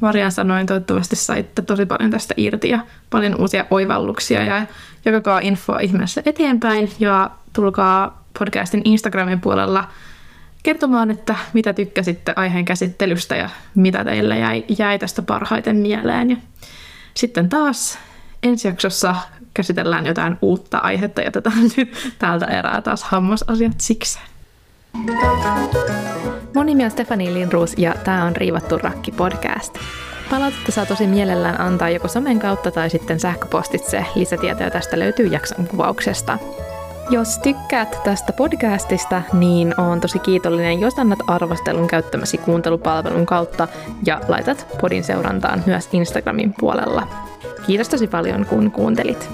Marian sanoin, toivottavasti saitte tosi paljon tästä irti ja paljon uusia oivalluksia ja jakakaa infoa ihmeessä eteenpäin ja tulkaa podcastin Instagramin puolella kertomaan, että mitä tykkäsitte aiheen käsittelystä ja mitä teille jäi, jäi tästä parhaiten mieleen. Ja sitten taas ensi jaksossa käsitellään jotain uutta aihetta ja tätä (laughs) nyt täältä erää taas hammasasiat siksi. Mun nimi on Stefani Lindruus ja tämä on Riivattu rakki podcast. Palautetta saa tosi mielellään antaa joko somen kautta tai sitten sähköpostitse. Lisätietoja tästä löytyy jakson kuvauksesta. Jos tykkäät tästä podcastista, niin on tosi kiitollinen, jos annat arvostelun käyttämäsi kuuntelupalvelun kautta ja laitat podin seurantaan myös Instagramin puolella. Kiitos tosi paljon, kun kuuntelit.